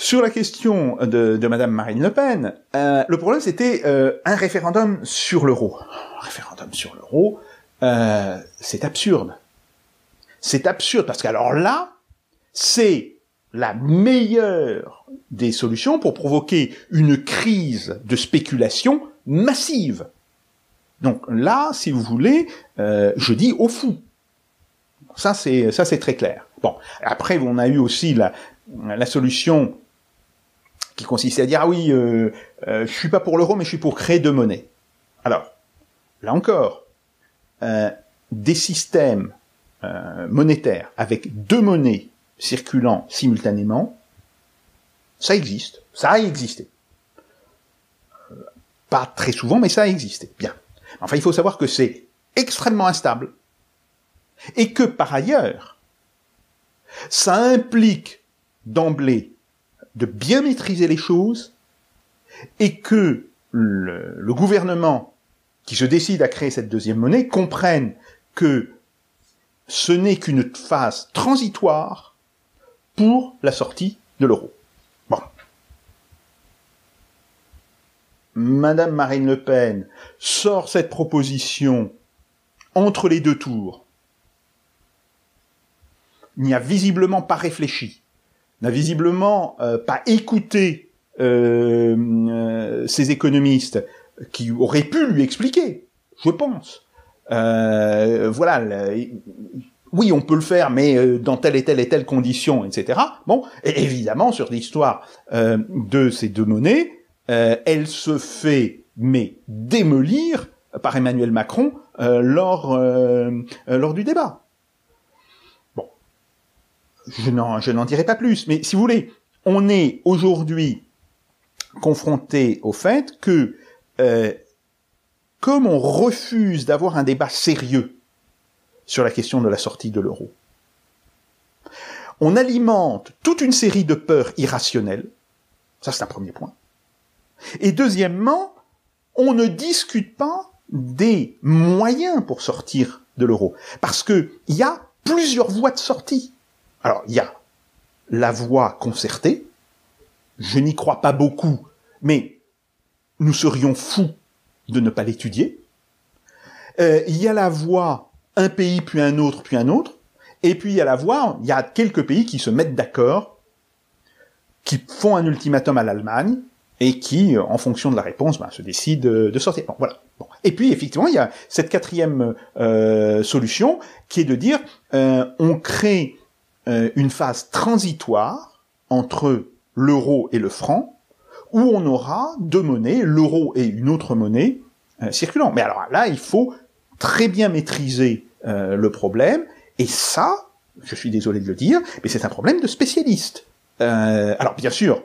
Sur la question de, de Madame Marine Le Pen, euh, le problème c'était euh, un référendum sur l'euro. Référendum sur l'euro, euh, c'est absurde. C'est absurde parce qu'alors là, c'est la meilleure des solutions pour provoquer une crise de spéculation massive. Donc là, si vous voulez, euh, je dis au fou. Ça c'est ça c'est très clair. Bon, après on a eu aussi la la solution qui consistait à dire ah oui, euh, euh, je suis pas pour l'euro, mais je suis pour créer deux monnaies. Alors, là encore, euh, des systèmes euh, monétaires avec deux monnaies circulant simultanément, ça existe, ça a existé. Euh, pas très souvent, mais ça a existé. Bien. Enfin, il faut savoir que c'est extrêmement instable et que par ailleurs, ça implique d'emblée de bien maîtriser les choses et que le, gouvernement qui se décide à créer cette deuxième monnaie comprenne que ce n'est qu'une phase transitoire pour la sortie de l'euro. Bon. Madame Marine Le Pen sort cette proposition entre les deux tours. N'y a visiblement pas réfléchi n'a visiblement euh, pas écouté euh, euh, ces économistes qui auraient pu lui expliquer, je pense. voilà, oui, on peut le faire, mais dans telle et telle et telle condition, etc. Bon, et évidemment, sur l'histoire de ces deux monnaies, elle se fait, mais démolir par Emmanuel Macron lors lors du débat je n'en, dirai pas plus, mais si vous voulez, on est aujourd'hui confronté au fait que, euh, comme on refuse d'avoir un débat sérieux sur la question de la sortie de l'euro, on alimente toute une série de peurs irrationnelles. Ça, c'est un premier point. Et deuxièmement, on ne discute pas des moyens pour sortir de l'euro. Parce que il y a plusieurs voies de sortie. Alors, il y a la voie concertée. Je n'y crois pas beaucoup, mais nous serions fous de ne pas l'étudier. Euh, il y a la voie un pays puis un autre puis un autre. Et puis il y a la voie, il y a quelques pays qui se mettent d'accord, qui font un ultimatum à l'Allemagne, et qui, en fonction de la réponse, ben, se décident de sortir. Bon, voilà. Et puis effectivement, il y a cette quatrième euh, solution qui est de dire euh, on crée euh, une phase transitoire entre l'euro et le franc, où on aura deux monnaies, l'euro et une autre monnaie euh, circulant. Mais alors là, il faut très bien maîtriser euh, le problème, et ça, je suis désolé de le dire, mais c'est un problème de spécialiste. alors bien sûr,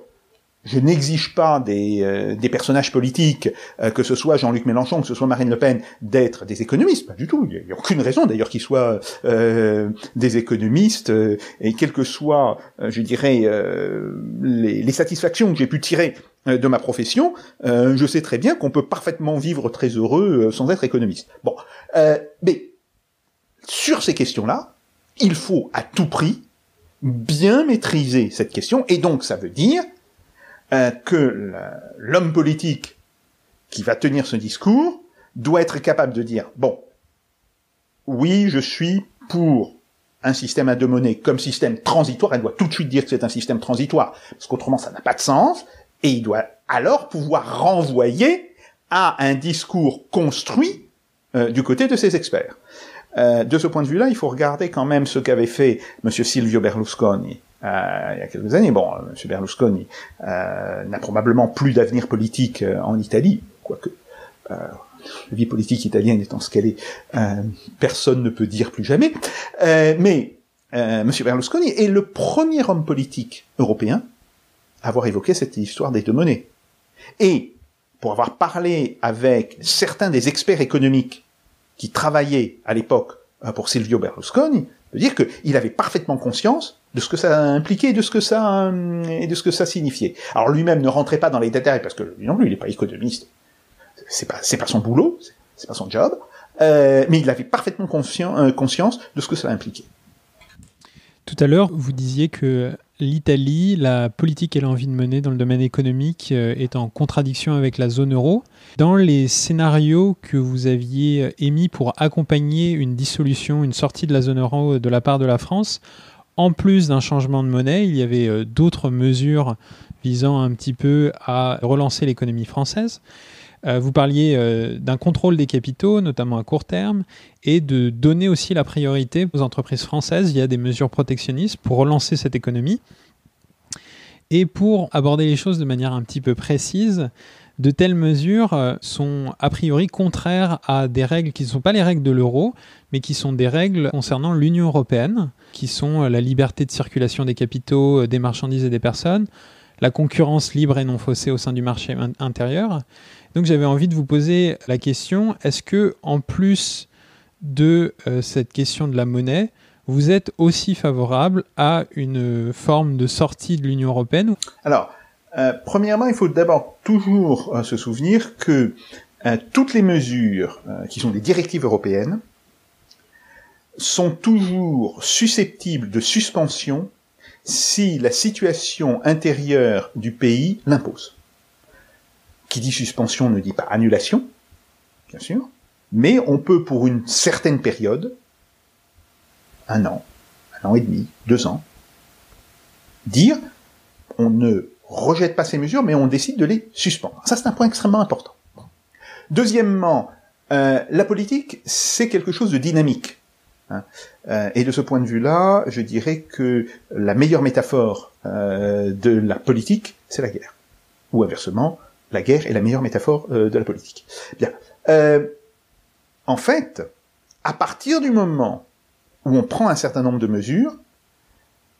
je n'exige pas des, euh, des, personnages politiques, euh, que ce soit Jean-Luc Mélenchon, que ce soit Marine Le Pen, d'être des économistes, pas du tout. Il n'y a, aucune raison d'ailleurs qu'ils soient euh, des économistes, et quelles que soient, je dirais, les, les, satisfactions que j'ai pu tirer de ma profession, je sais très bien qu'on peut parfaitement vivre très heureux sans être économiste. Bon, mais sur ces questions-là, il faut à tout prix bien maîtriser cette question, et donc ça veut dire euh, que l'homme politique qui va tenir ce discours doit être capable de dire, bon, oui, je suis pour un système à deux monnaies comme système transitoire, elle doit tout de suite dire que c'est un système transitoire, parce qu'autrement ça n'a pas de sens, et il doit alors pouvoir renvoyer à un discours construit euh, du côté de ses experts. Euh, de ce point de vue-là, il faut regarder quand même ce qu'avait fait M. Silvio Berlusconi il y a quelques années. Bon, M. Berlusconi euh, n'a probablement plus d'avenir politique euh, en Italie, quoique la vie politique italienne étant ce qu'elle est, personne ne peut dire plus jamais. mais M. Berlusconi est le premier homme politique européen à avoir évoqué cette histoire des deux monnaies. Et pour avoir parlé avec certains des experts économiques qui travaillaient à l'époque pour Silvio Berlusconi, de dire qu'il avait parfaitement conscience de ce que ça impliquait et de ce que ça et de ce que ça signifiait. Alors lui-même ne rentrait pas dans les détails parce que lui non plus il n'est pas économiste, c'est pas c'est pas son boulot, c'est pas son job, euh, mais il avait parfaitement euh, conscience de ce que ça impliquait. Tout à l'heure, vous disiez que l'Italie, la politique qu'elle a envie de mener dans le domaine économique euh, est en contradiction avec la zone euro. Dans les scénarios que vous aviez émis pour accompagner une dissolution, une sortie de la zone euro de la part de la France, en plus d'un changement de monnaie, il y avait euh, d'autres mesures visant un petit peu à relancer l'économie française. Euh, vous parliez euh, d'un contrôle des capitaux, notamment à court terme, et de donner aussi la priorité aux entreprises françaises via des mesures protectionnistes pour relancer cette économie. Et pour aborder les choses de manière un petit peu précise, de telles mesures euh, sont a priori contraires à des règles qui ne sont pas les règles de l'euro, mais qui sont des règles concernant l'Union européenne, qui sont la liberté de circulation des capitaux, des marchandises et des personnes, la concurrence libre et non faussée au sein du marché intérieur, donc j'avais envie de vous poser la question, est-ce que en plus de euh, cette question de la monnaie, vous êtes aussi favorable à une forme de sortie de l'Union européenne Alors, euh, premièrement, il faut d'abord toujours euh, se souvenir que toutes les mesures qui sont des directives européennes sont toujours susceptibles de suspension si la situation intérieure du pays l'impose qui dit suspension ne dit pas annulation, bien sûr, mais on peut pour une certaine période, un an, un an et demi, deux ans, dire on ne rejette pas ces mesures, mais on décide de les suspendre. Ça, c'est un point extrêmement important. Deuxièmement, euh, la politique, c'est quelque chose de dynamique. Hein. Euh, et de ce point de vue-là, je dirais que la meilleure métaphore euh, de la politique, c'est la guerre. Ou inversement, la guerre est la meilleure métaphore euh, de la politique. Bien. Euh, en fait, à partir du moment où on prend un certain nombre de mesures,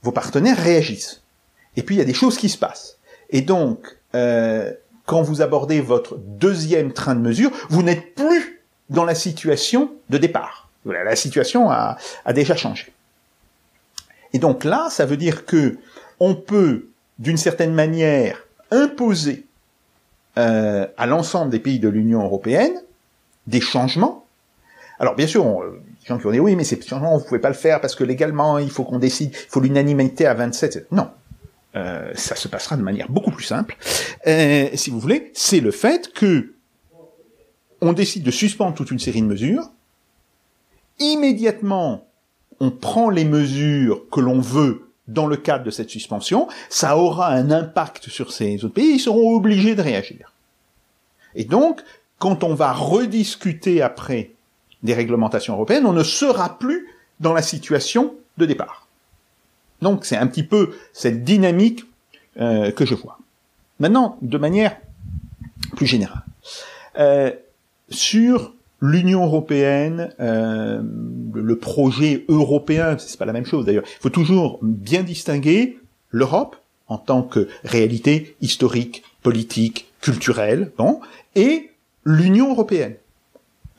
vos partenaires réagissent. Et puis il y a des choses qui se passent. Et donc, euh, quand vous abordez votre deuxième train de mesures, vous n'êtes plus dans la situation de départ. La situation a, a déjà changé. Et donc là, ça veut dire que on peut, d'une certaine manière, imposer euh, à l'ensemble des pays de l'Union européenne des changements. Alors bien sûr, on, les gens qui ont dit oui, mais ces changements, vous pouvez pas le faire parce que légalement, il faut qu'on décide, il faut l'unanimité à 27. Non, euh, ça se passera de manière beaucoup plus simple. Euh, si vous voulez, c'est le fait que on décide de suspendre toute une série de mesures. Immédiatement, on prend les mesures que l'on veut dans le cadre de cette suspension, ça aura un impact sur ces autres pays, ils seront obligés de réagir. Et donc, quand on va rediscuter après des réglementations européennes, on ne sera plus dans la situation de départ. Donc c'est un petit peu cette dynamique euh, que je vois. Maintenant, de manière plus générale, euh, sur l'Union européenne, euh, le projet européen, c'est pas la même chose d'ailleurs. Il faut toujours bien distinguer l'Europe en tant que réalité historique, politique, culturelle, bon, et l'Union européenne.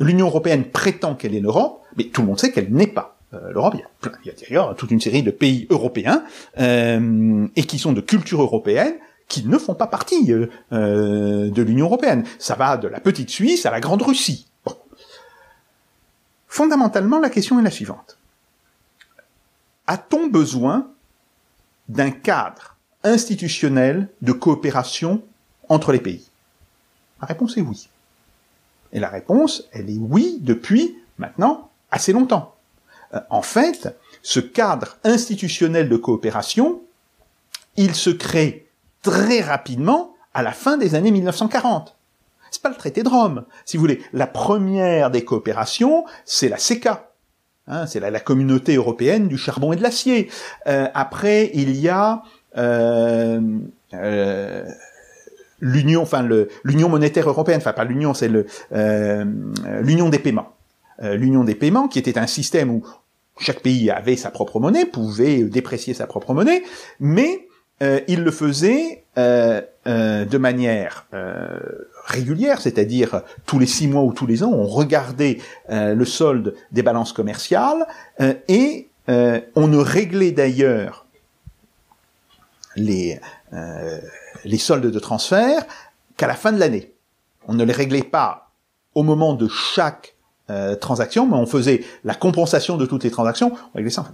L'Union européenne prétend qu'elle est l'Europe, mais tout le monde sait qu'elle n'est pas euh, l'Europe. Il y a a d'ailleurs toute une série de pays européens euh, et qui sont de culture européenne qui ne font pas partie euh, euh de l'Union européenne. Ça va de la petite Suisse à la grande Russie. Fondamentalement, la question est la suivante. A-t-on besoin d'un cadre institutionnel de coopération entre les pays? La réponse est oui. Et la réponse, elle est oui depuis maintenant assez longtemps. Euh, en fait, ce cadre institutionnel de coopération, il se crée très rapidement à la fin des années 1940. C'est pas le traité de Rome, si vous voulez. La première des coopérations, c'est la CECA. Hein, c'est la, communauté européenne du charbon et de l'acier. Euh, après, il y a euh, euh, l'union, enfin l'union monétaire européenne, enfin pas l'union, c'est euh, l'union des paiements. Euh, l'union des paiements, qui était un système où chaque pays avait sa propre monnaie, pouvait déprécier sa propre monnaie, mais euh, il le faisait euh, euh, de manière régulière, c'est-à-dire tous les six mois ou tous les ans, on regardait le solde des balances commerciales et on ne réglait d'ailleurs les les soldes de transfert qu'à la fin de l'année. On ne les réglait pas au moment de chaque euh, transaction, mais on faisait la compensation de toutes les transactions. On réglait ça.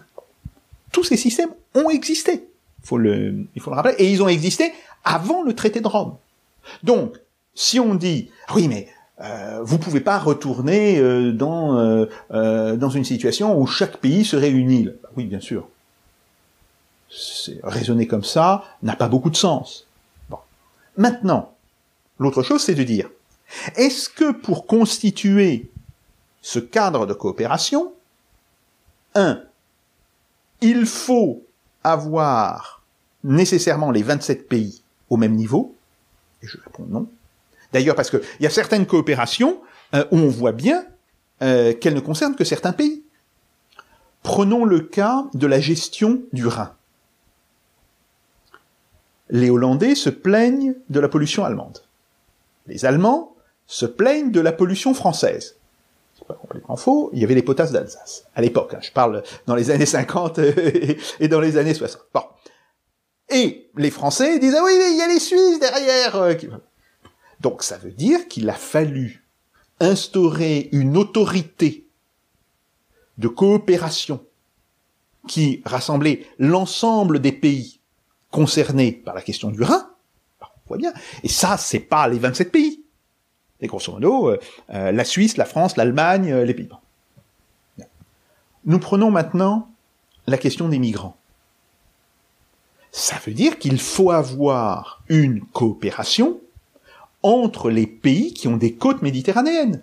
Tous ces systèmes ont existé. Faut le, il faut le rappeler. Et ils ont existé avant le traité de Rome. Donc, si on dit, oui, mais euh, vous pouvez pas retourner euh, dans euh, euh, dans une situation où chaque pays serait une île. Bah oui, bien sûr. Raisonner comme ça n'a pas beaucoup de sens. Maintenant, l'autre chose, c'est de dire, est-ce que pour constituer ce cadre de coopération, un, il faut avoir nécessairement les 27 pays au même niveau Et je réponds non. D'ailleurs, parce qu'il y a certaines coopérations euh, où on voit bien euh, qu'elles ne concernent que certains pays. Prenons le cas de la gestion du Rhin les Hollandais se plaignent de la pollution allemande. Les Allemands se plaignent de la pollution française. Complètement faux, il y avait les potasses d'Alsace. À l'époque, hein, je parle dans les années 50 et dans les années 60. Bon. Et les Français disent, ah oui, mais il y a les Suisses derrière. Euh, Donc ça veut dire qu'il a fallu instaurer une autorité de coopération qui rassemblait l'ensemble des pays concernés par la question du Rhin, on bien. Et ça, c'est pas les 27 pays. Et grosso modo, euh, euh, la Suisse, la France, l'Allemagne, euh, les Pays-Bas. Nous prenons maintenant la question des migrants. Ça veut dire qu'il faut avoir une coopération entre les pays qui ont des côtes méditerranéennes.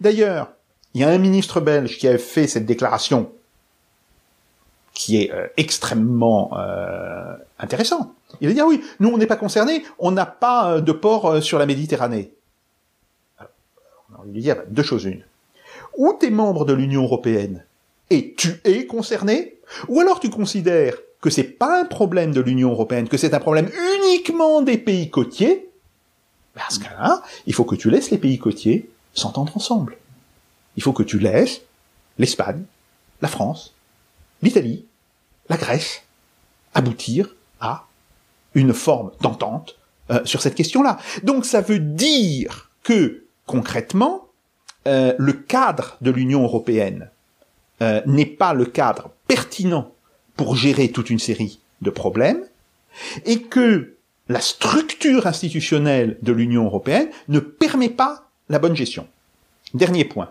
D'ailleurs, il y a un ministre belge qui a fait cette déclaration qui est euh, extrêmement euh, intéressant. Il va dire oui, nous on n'est pas concernés, on n'a pas euh, de port sur la Méditerranée. Envie de lui deux choses une. Ou tu es membre de l'Union européenne et tu es concerné, ou alors tu considères que c'est pas un problème de l'Union européenne, que c'est un problème uniquement des pays côtiers. Parce ce cas-là, il faut que tu laisses les pays côtiers s'entendre ensemble. Il faut que tu laisses l'Espagne, la France, l'Italie la Grèce aboutir à une forme d'entente euh, sur cette question-là. Donc ça veut dire que concrètement, euh, le cadre de l'Union européenne euh, n'est pas le cadre pertinent pour gérer toute une série de problèmes, et que la structure institutionnelle de l'Union européenne ne permet pas la bonne gestion. Dernier point.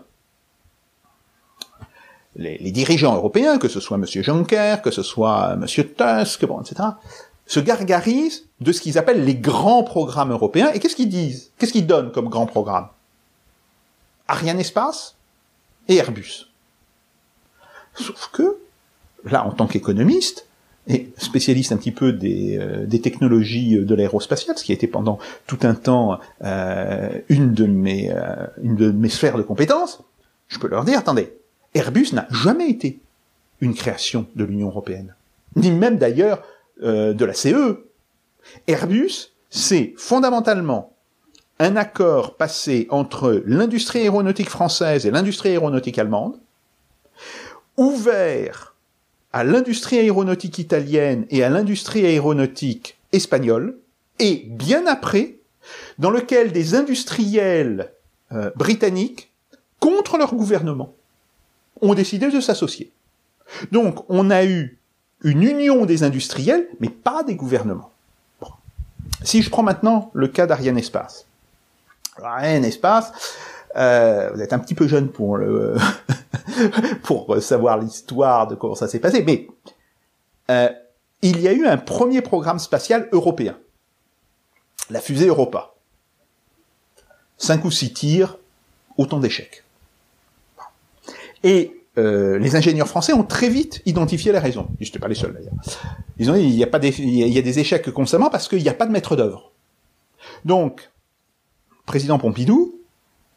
Les, dirigeants européens, que ce soit M. Juncker, que ce soit M. Tusk, bon, etc., se gargarisent de ce qu'ils appellent les grands programmes européens. Et qu'est-ce qu'ils disent? Qu'est-ce qu'ils donnent comme grands programmes? Ariane Espace et Airbus. Sauf que, là, en tant qu'économiste, et spécialiste un petit peu des, euh, des technologies de l'aérospatiale, ce qui a été pendant tout un temps euh, une, de mes, euh, une de mes sphères de compétences, je peux leur dire, attendez, Airbus n'a jamais été une création de l'Union européenne, ni même d'ailleurs euh, de la CE. Airbus, c'est fondamentalement un accord passé entre l'industrie aéronautique française et l'industrie aéronautique allemande, ouvert à l'industrie aéronautique italienne et à l'industrie aéronautique espagnole, et bien après, dans lequel des industriels euh, britanniques, contre leur gouvernement, ont décidé de s'associer. Donc on a eu une union des industriels, mais pas des gouvernements. Bon. Si je prends maintenant le cas d'Ariane Espace. Ariane Espace, euh, vous êtes un petit peu jeune pour le pour savoir l'histoire de comment ça s'est passé, mais euh, il y a eu un premier programme spatial européen, la fusée Europa. Cinq ou six tirs, autant d'échecs. Et euh, les ingénieurs français ont très vite identifié la raison. Ils n'étaient pas les seuls d'ailleurs. Ils ont dit il y a pas des, il y a des échecs constamment parce qu'il n'y a pas de maître d'œuvre. Donc, président Pompidou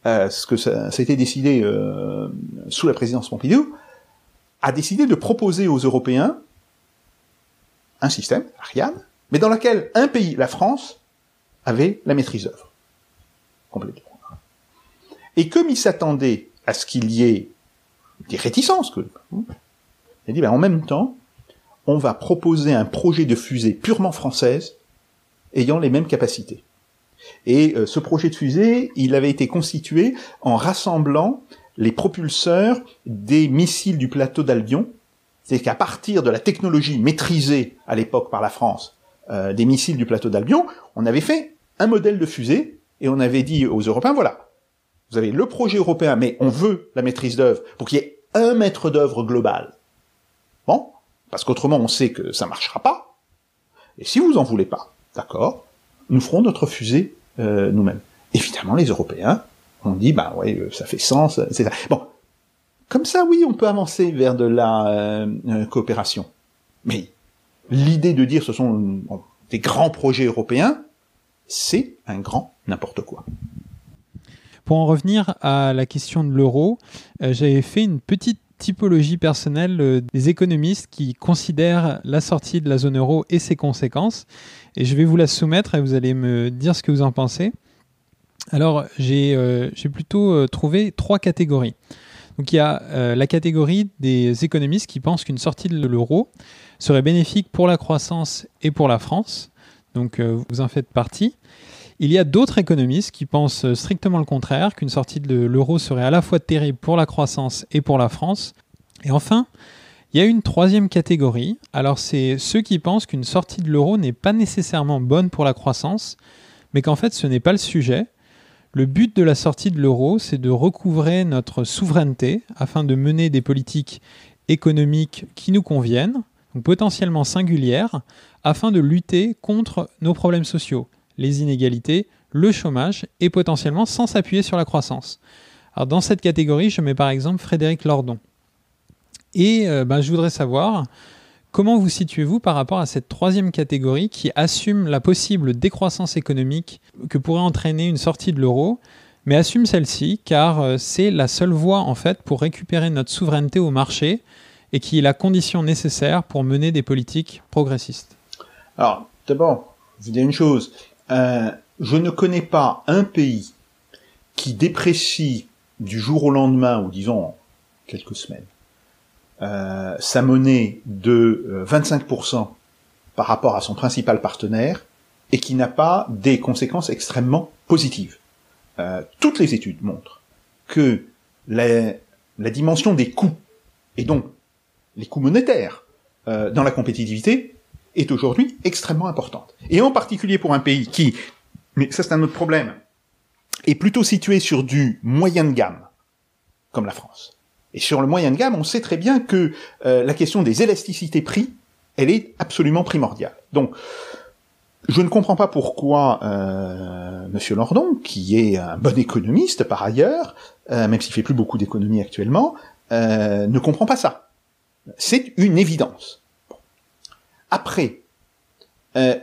euh, ce que ça, a été décidé euh, sous la présidence Pompidou, a décidé de proposer aux Européens un système, Ariane, mais dans lequel un pays, la France, avait la maîtrise d'œuvre. Complètement. Et comme il s'attendait à ce qu'il y ait des réticences, que, il a dit, ben, en même temps, on va proposer un projet de fusée purement française ayant les mêmes capacités. Et euh, ce projet de fusée, il avait été constitué en rassemblant les propulseurs des missiles du plateau d'Albion. C'est qu'à partir de la technologie maîtrisée à l'époque par la France euh, des missiles du plateau d'Albion, on avait fait un modèle de fusée et on avait dit aux Européens, voilà, vous avez le projet européen, mais on veut la maîtrise d'œuvre pour qu'il y ait un maître d'œuvre global. Bon, parce qu'autrement on sait que ça marchera pas. Et si vous en voulez pas, d'accord, nous ferons notre fusée euh, nous-mêmes. Évidemment, les Européens ont dit, bah ouais, euh, ça fait sens, etc. Bon, comme ça, oui, on peut avancer vers de la euh, coopération. Mais l'idée de dire ce sont des grands projets européens, c'est un grand n'importe quoi. Pour en revenir à la question de l'euro, j'avais fait une petite typologie personnelle des économistes qui considèrent la sortie de la zone euro et ses conséquences. Et je vais vous la soumettre et vous allez me dire ce que vous en pensez. Alors, j'ai euh, plutôt euh, trouvé trois catégories. Donc, il y a euh, la catégorie des économistes qui pensent qu'une sortie de l'euro serait bénéfique pour la croissance et pour la France. Donc, vous en faites partie. Il y a d'autres économistes qui pensent strictement le contraire, qu'une sortie de l'euro serait à la fois terrible pour la croissance et pour la France. Et enfin, il y a une troisième catégorie. Alors c'est ceux qui pensent qu'une sortie de l'euro n'est pas nécessairement bonne pour la croissance, mais qu'en fait ce n'est pas le sujet. Le but de la sortie de l'euro, c'est de recouvrer notre souveraineté afin de mener des politiques économiques qui nous conviennent, potentiellement singulières, afin de lutter contre nos problèmes sociaux, les inégalités, le chômage et potentiellement sans s'appuyer sur la croissance. Alors dans cette catégorie, je mets par exemple Frédéric Lordon. Et euh, ben, je voudrais savoir comment vous situez-vous par rapport à cette troisième catégorie qui assume la possible décroissance économique que pourrait entraîner une sortie de l'euro, mais assume celle-ci car euh, c'est la seule voie en fait pour récupérer notre souveraineté au marché et qui est la condition nécessaire pour mener des politiques progressistes. Alors, d'abord, je vous dis une chose. Euh, je ne connais pas un pays qui déprécie du jour au lendemain, ou disons quelques semaines, euh, sa monnaie de 25% par rapport à son principal partenaire et qui n'a pas des conséquences extrêmement positives. toutes les études montrent que la, la dimension des coûts et donc les coûts monétaires dans la compétitivité est aujourd'hui extrêmement importante. Et en particulier pour un pays qui, mais ça c'est un autre problème, est plutôt situé sur du moyen de gamme, comme la France. Et sur le moyen de gamme, on sait très bien que euh, la question des élasticités prix, elle est absolument primordiale. Donc, je ne comprends pas pourquoi euh, Monsieur Lordon, qui est un bon économiste par ailleurs, euh, même s'il fait plus beaucoup d'économie actuellement, euh, ne comprend pas ça. C'est une évidence. Après, euh,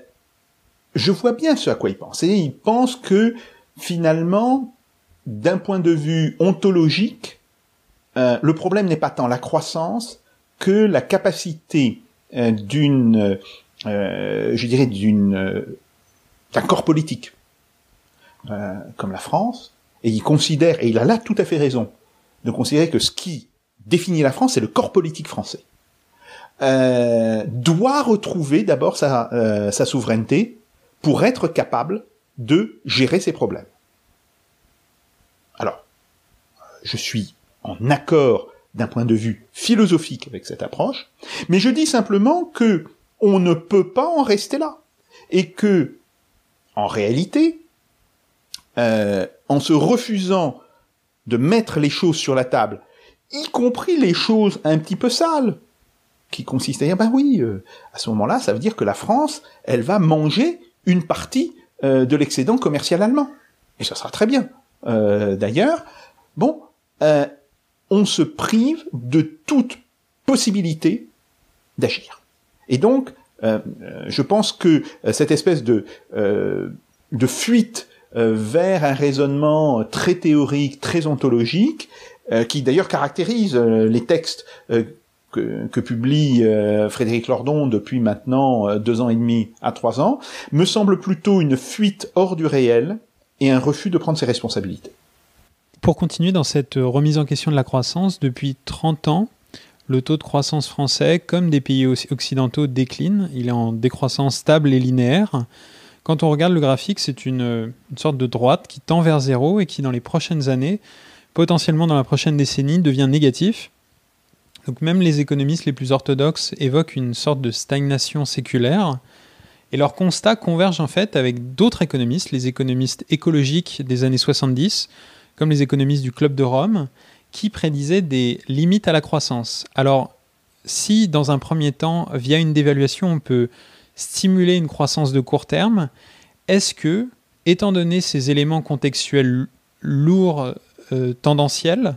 je vois bien ce à quoi il pense. Et il pense que finalement, d'un point de vue ontologique, euh, le problème n'est pas tant la croissance que la capacité euh, d'une, euh, je dirais, d'un corps politique comme la France, et il considère, et il a là tout à fait raison, de considérer que ce qui définit la France, c'est le corps politique français. doit retrouver d'abord sa souveraineté pour être capable de gérer ses problèmes. Alors, je suis en accord d'un point de vue philosophique avec cette approche, mais je dis simplement que on ne peut pas en rester là et que, en réalité, euh, en se refusant de mettre les choses sur la table, y compris les choses un petit peu sales, qui consistent à dire, ben oui, euh, à ce moment-là, ça veut dire que la France, elle va manger une partie euh, de l'excédent commercial allemand. Et ça sera très bien. Euh, d'ailleurs, bon, euh, on se prive de toute possibilité d'agir. Et donc, je pense que cette espèce de, de fuite vers un raisonnement très théorique, très ontologique, qui d'ailleurs caractérise les textes que, publie euh, Frédéric Lordon depuis maintenant euh, deux ans et demi à trois ans, me semble plutôt une fuite hors du réel et un refus de prendre ses responsabilités. Pour continuer dans cette remise en question de la croissance, depuis 30 ans, le taux de croissance français, comme des pays occidentaux, décline. Il est en décroissance stable et linéaire. Quand on regarde le graphique, c'est une, sorte de droite qui tend vers zéro et qui, dans les prochaines années, potentiellement dans la prochaine décennie, devient négatif. Donc même les économistes les plus orthodoxes évoquent une sorte de stagnation séculaire. Et leur constat converge en fait avec d'autres économistes, les économistes écologiques des années 70, comme les économistes du Club de Rome, qui prédisaient des limites à la croissance. Alors, si dans un premier temps, via une dévaluation, on peut stimuler une croissance de court terme, est-ce que, étant donné ces éléments contextuels lourds, euh, tendanciels,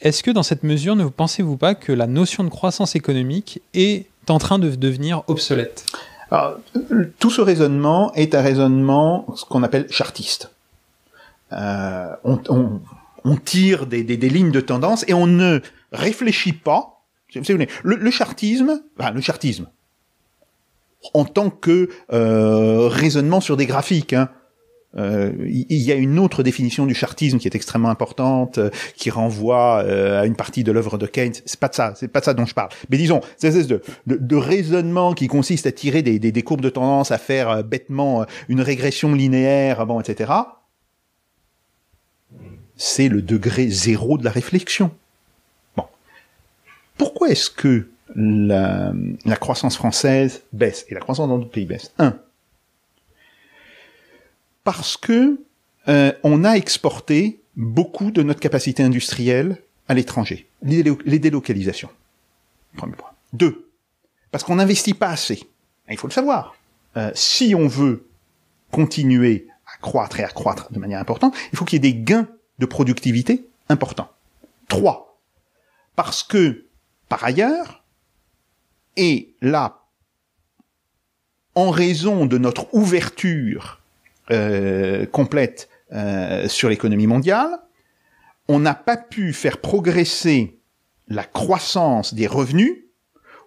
est-ce que dans cette mesure, ne pensez-vous pas que la notion de croissance économique est en train de devenir obsolète? Tout ce raisonnement est un raisonnement, ce qu'on appelle chartiste. Euh, on, tire des, lignes de tendance et on ne réfléchit pas. Le, le chartisme, le chartisme, en tant que euh, raisonnement sur des graphiques, hein, euh, il y a une autre définition du chartisme qui est extrêmement importante, euh, qui renvoie euh, à une partie de l'œuvre de Keynes. C'est pas de ça, c'est pas de ça dont je parle. Mais disons, c'est espèce de, de, raisonnement qui consiste à tirer des, des, des courbes de tendance, à faire bêtement une régression linéaire, bon, etc. C'est le degré zéro de la réflexion. Bon, pourquoi est-ce que la, croissance française baisse et la croissance dans d'autres pays baisse? Un, parce que euh, on a exporté beaucoup de notre capacité industrielle à l'étranger. Les, délocalisations. Deux, parce qu'on n'investit pas assez. Il faut le savoir. Euh, si on veut continuer à croître et à croître de manière importante, il faut qu'il y ait des gains de productivité importants. Trois, parce que, par ailleurs, et là, en raison de notre ouverture euh, complète euh, sur l'économie mondiale, on n'a pas pu faire progresser la croissance des revenus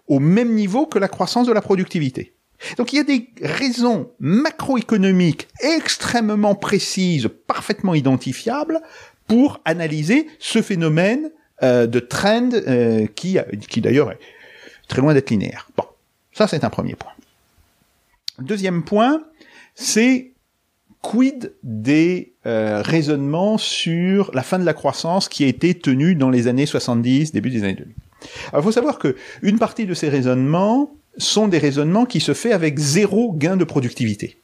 au même niveau que la croissance de la productivité. Donc il y a des raisons macroéconomiques extrêmement précises, parfaitement identifiables, pour analyser ce phénomène euh, de trend euh, qui, qui d'ailleurs est très loin d'être linéaire. Bon, ça c'est un premier point. Deuxième point, c'est quid des euh, raisonnements sur la fin de la croissance qui a été tenu dans les années 70, début des années 2000. Alors, il faut savoir que une partie de ces raisonnements sont des raisonnements qui se fait avec zéro gain de productivité.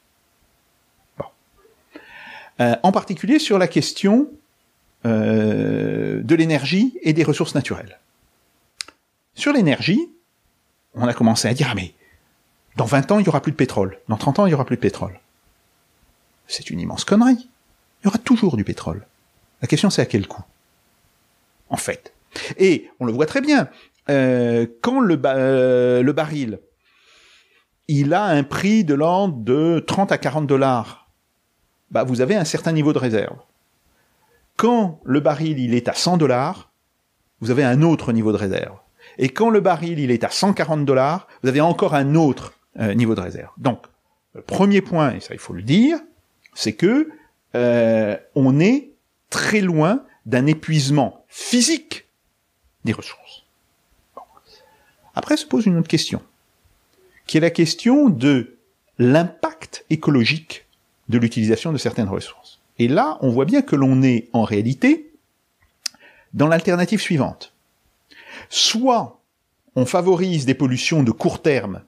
Euh, en particulier sur la question euh, de l'énergie et des ressources naturelles. Sur l'énergie, on a commencé à dire, ah mais dans 20 ans, il y aura plus de pétrole. Dans 30 ans, il y aura plus de pétrole. C'est une immense connerie. Il y aura toujours du pétrole. La question, c'est à quel coût? En fait. Et on le voit très bien. Euh, quand le, euh, le baril, il a un prix de l'ordre de 30 à 40 dollars, bah vous avez un certain niveau de réserve. Quand le baril il est à 100 dollars, vous avez un autre niveau de réserve. Et quand le baril il est à 140 dollars, vous avez encore un autre euh, niveau de réserve. Donc, le premier point, et ça il faut le dire, c'est que on est très loin d'un épuisement physique des ressources. Après se pose une autre question, qui est la question de l'impact écologique de l'utilisation de certaines ressources. Et là, on voit bien que l'on est en réalité dans l'alternative suivante. Soit on favorise des pollutions de court terme,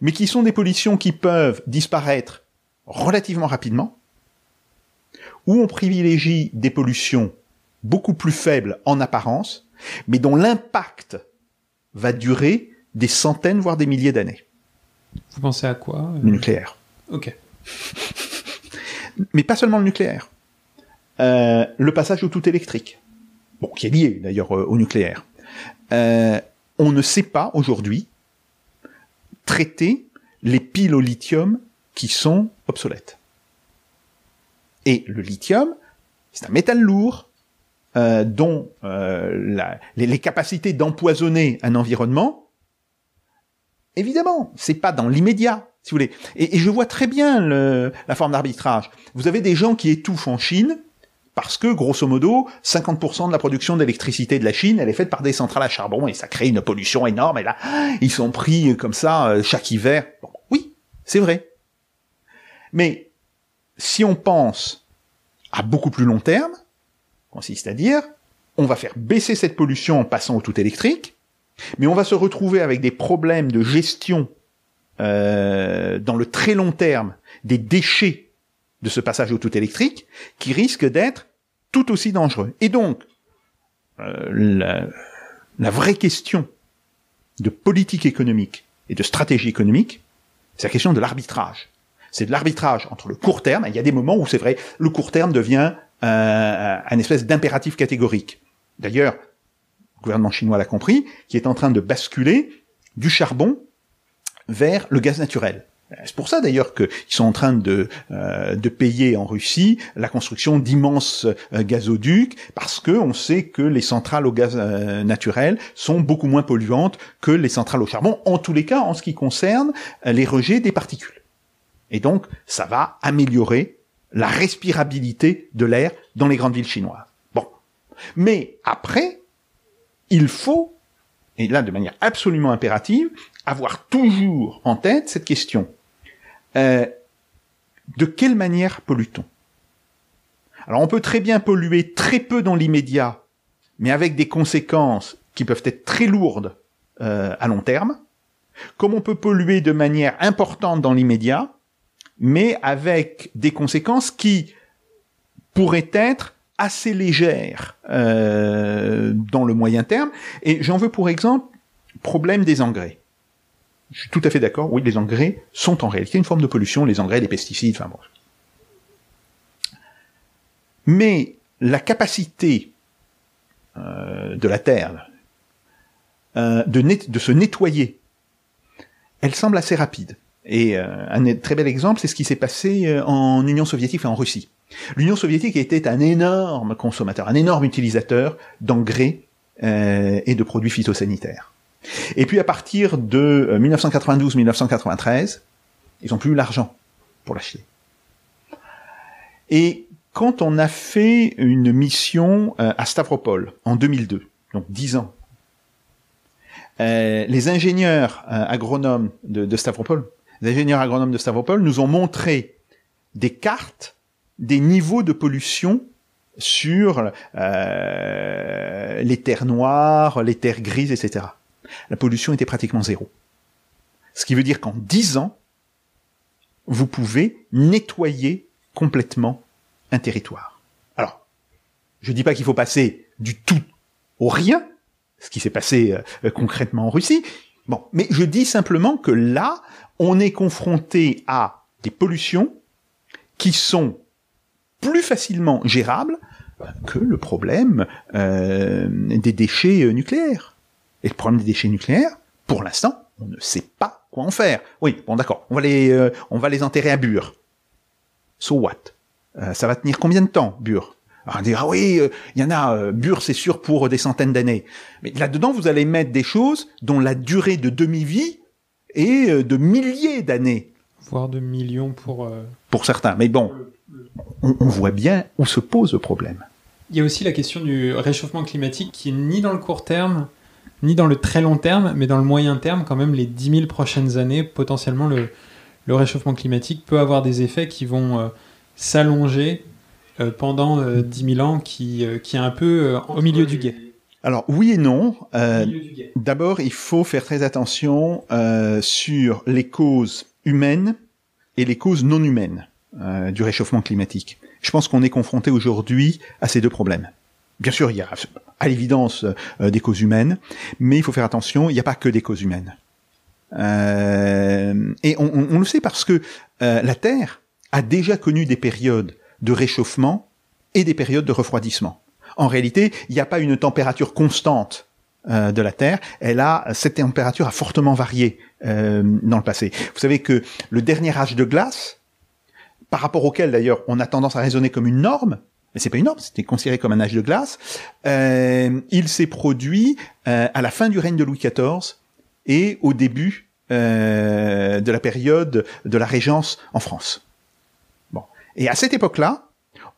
mais qui sont des pollutions qui peuvent disparaître relativement rapidement, ou on privilégie des pollutions beaucoup plus faibles en apparence, mais dont l'impact va durer des centaines, voire des milliers d'années. Vous pensez à quoi euh Le nucléaire. Ok. mais pas seulement le nucléaire. Euh, le passage au tout électrique, bon, qui est lié d'ailleurs euh, au nucléaire. Euh, on ne sait pas aujourd'hui traiter les piles au lithium qui sont obsolètes. Et le lithium, c'est un métal lourd euh, dont euh, la, les, les, capacités d'empoisonner un environnement, évidemment, c'est pas dans l'immédiat, si vous voulez. Et, et, je vois très bien le, la forme d'arbitrage. Vous avez des gens qui étouffent en Chine parce que, grosso modo, 50% de la production d'électricité de la Chine, elle est faite par des centrales à charbon et ça crée une pollution énorme. Et là, ils sont pris comme ça euh, chaque hiver. Oui, c'est vrai. Mais si on pense à beaucoup plus long terme, consiste à dire, on va faire baisser cette pollution en passant au tout électrique, mais on va se retrouver avec des problèmes de gestion euh, dans le très long terme des déchets de ce passage au tout électrique qui risquent d'être tout aussi dangereux. Et donc, euh, la, la vraie question de politique économique et de stratégie économique, c'est la question de l'arbitrage. C'est de l'arbitrage entre le court terme, il y a des moments où c'est vrai, le court terme devient euh, un espèce d'impératif catégorique. D'ailleurs, le gouvernement chinois l'a compris, qui est en train de basculer du charbon vers le gaz naturel. C'est pour ça d'ailleurs qu'ils sont en train de, euh, de payer en Russie la construction d'immenses euh, gazoducs parce que on sait que les centrales au gaz euh, naturel sont beaucoup moins polluantes que les centrales au charbon, en tous les cas en ce qui concerne les rejets des particules. Et donc ça va améliorer la respirabilité de l'air dans les grandes villes chinoises. Bon, mais après, il faut, et là de manière absolument impérative, avoir toujours en tête cette question. Euh, de quelle manière pollue-t-on? Alors on peut très bien polluer très peu dans l'immédiat, mais avec des conséquences qui peuvent être très lourdes euh, à long terme, comme on peut polluer de manière importante dans l'immédiat, mais avec des conséquences qui pourraient être assez légères euh, dans le moyen terme. Et j'en veux pour exemple problème des engrais je suis tout à fait d'accord, oui, les engrais sont en réalité une forme de pollution, les engrais, les pesticides, enfin bon. Mais la capacité euh, de la Terre euh, de, se nettoyer, elle semble assez rapide. Et euh, un très bel exemple, c'est ce qui s'est passé euh, en Union soviétique et en Russie. L'Union soviétique était un énorme consommateur, un énorme utilisateur d'engrais euh, et de produits phytosanitaires. Et puis à partir de 1992-1993, euh, ils n'ont plus l'argent pour l'acheter. Et quand on a fait une mission euh, à Stavropol en 2002, donc 10 ans, euh, les ingénieurs euh, agronomes de, de Stavropol, les ingénieurs agronomes de Stavropol nous ont montré des cartes des niveaux de pollution sur euh, les terres noires, les terres grises, etc. La pollution était pratiquement zéro. Ce qui veut dire qu'en 10 ans, vous pouvez nettoyer complètement un territoire. Alors, je dis pas qu'il faut passer du tout au rien, ce qui s'est passé euh, concrètement en Russie. Bon, mais je dis simplement que là, on est confronté à des pollutions qui sont plus facilement gérables que le problème euh, des déchets euh, nucléaires. Et le problème des déchets nucléaires, pour l'instant, on ne sait pas quoi en faire. Oui, bon d'accord, on va les euh, on va les enterrer à Bure. So what? Ça va tenir combien de temps, Bure? Alors, on dire, ah oui, il y en a, Bure, c'est sûr, pour des centaines d'années. Mais là-dedans, vous allez mettre des choses dont la durée de demi-vie est de milliers d'années. Voire de millions pour... Pour certains. Mais bon, on, on voit bien où se pose le problème. Il y a aussi la question du réchauffement climatique qui est ni dans le court terme, ni dans le très long terme, mais dans le moyen terme, quand même, les 10 000 prochaines années, potentiellement, le, le réchauffement climatique peut avoir des effets qui vont euh, s'allonger euh, pendant euh, 10 000 ans, qui, euh, qui est un peu euh, au milieu du guet. Alors oui et non. Euh. D'abord, il faut faire très attention euh, sur les causes humaines et les causes non humaines euh, du réchauffement climatique. Je pense qu'on est confronté aujourd'hui à ces deux problèmes. Bien sûr, il y a à l'évidence euh, des causes humaines, mais il faut faire attention, il n'y a pas que des causes humaines. Euh, et on, on- on le sait parce que euh, la Terre a déjà connu des périodes de réchauffement et des périodes de refroidissement. En réalité, il n'y a pas une température constante euh, de la Terre. Elle a cette température a fortement varié euh, dans le passé. Vous savez que le dernier âge de glace, par rapport auquel d'ailleurs on a tendance à raisonner comme une norme, mais c'est pas une norme, c'était considéré comme un âge de glace. euh, il s'est produit euh, à la fin du règne de Louis XIV et au début de la période de la Régence en France. Et à cette époque-là,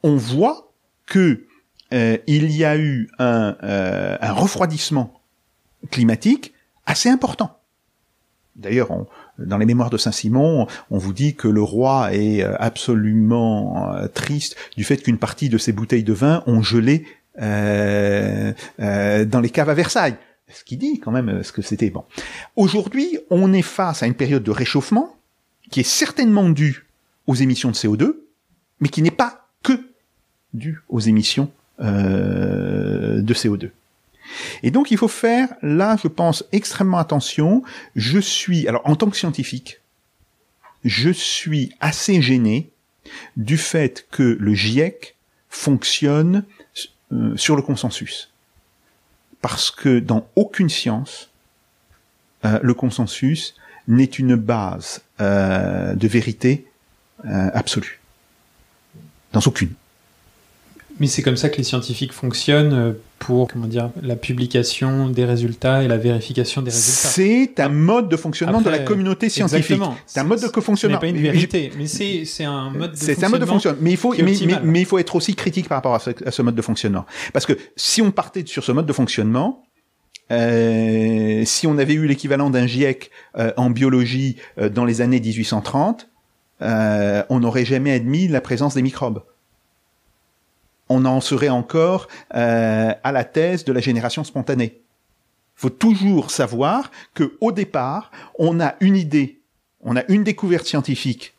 on voit que euh, il y a eu un, euh, un refroidissement climatique assez important. D'ailleurs, on- dans les mémoires de Saint-Simon, on vous dit que le roi est euh, absolument euh, triste du fait qu'une partie de ses bouteilles de vin ont gelé euh, euh, dans les caves à Versailles. Ce qui dit quand même ce que c'était. Bon. Aujourd'hui, on est face à une période de réchauffement qui est certainement due aux émissions de CO2, mais qui n'est pas que due aux émissions euh, de CO2. Et donc il faut faire, là je pense, extrêmement attention. Je suis, alors en tant que scientifique, je suis assez gêné du fait que le GIEC fonctionne euh, sur le consensus. Parce que dans aucune science, euh, le consensus n'est une base de vérité absolue. Dans aucune. Mais c'est comme ça que les scientifiques fonctionnent euh, pour comment dire la publication des résultats et la vérification des résultats. C'est un mode de fonctionnement Après, de la communauté scientifique. C'est un mode de Ce fonctionnement. n'est pas une vérité, mais c'est un mode de C'est un mode de fonctionnement. fonctionnement, mais il faut, mais, mais, mais il faut être aussi critique par rapport à ce, à ce mode de fonctionnement. Parce que si on partait sur ce mode de fonctionnement, euh, si on avait eu l'équivalent d'un GIEC euh, en biologie euh, dans les années 1830, euh, on n'aurait jamais admis la présence des microbes. On en serait encore euh, à la thèse de la génération spontanée. Faut toujours savoir que au départ, on a une idée, on a une découverte scientifique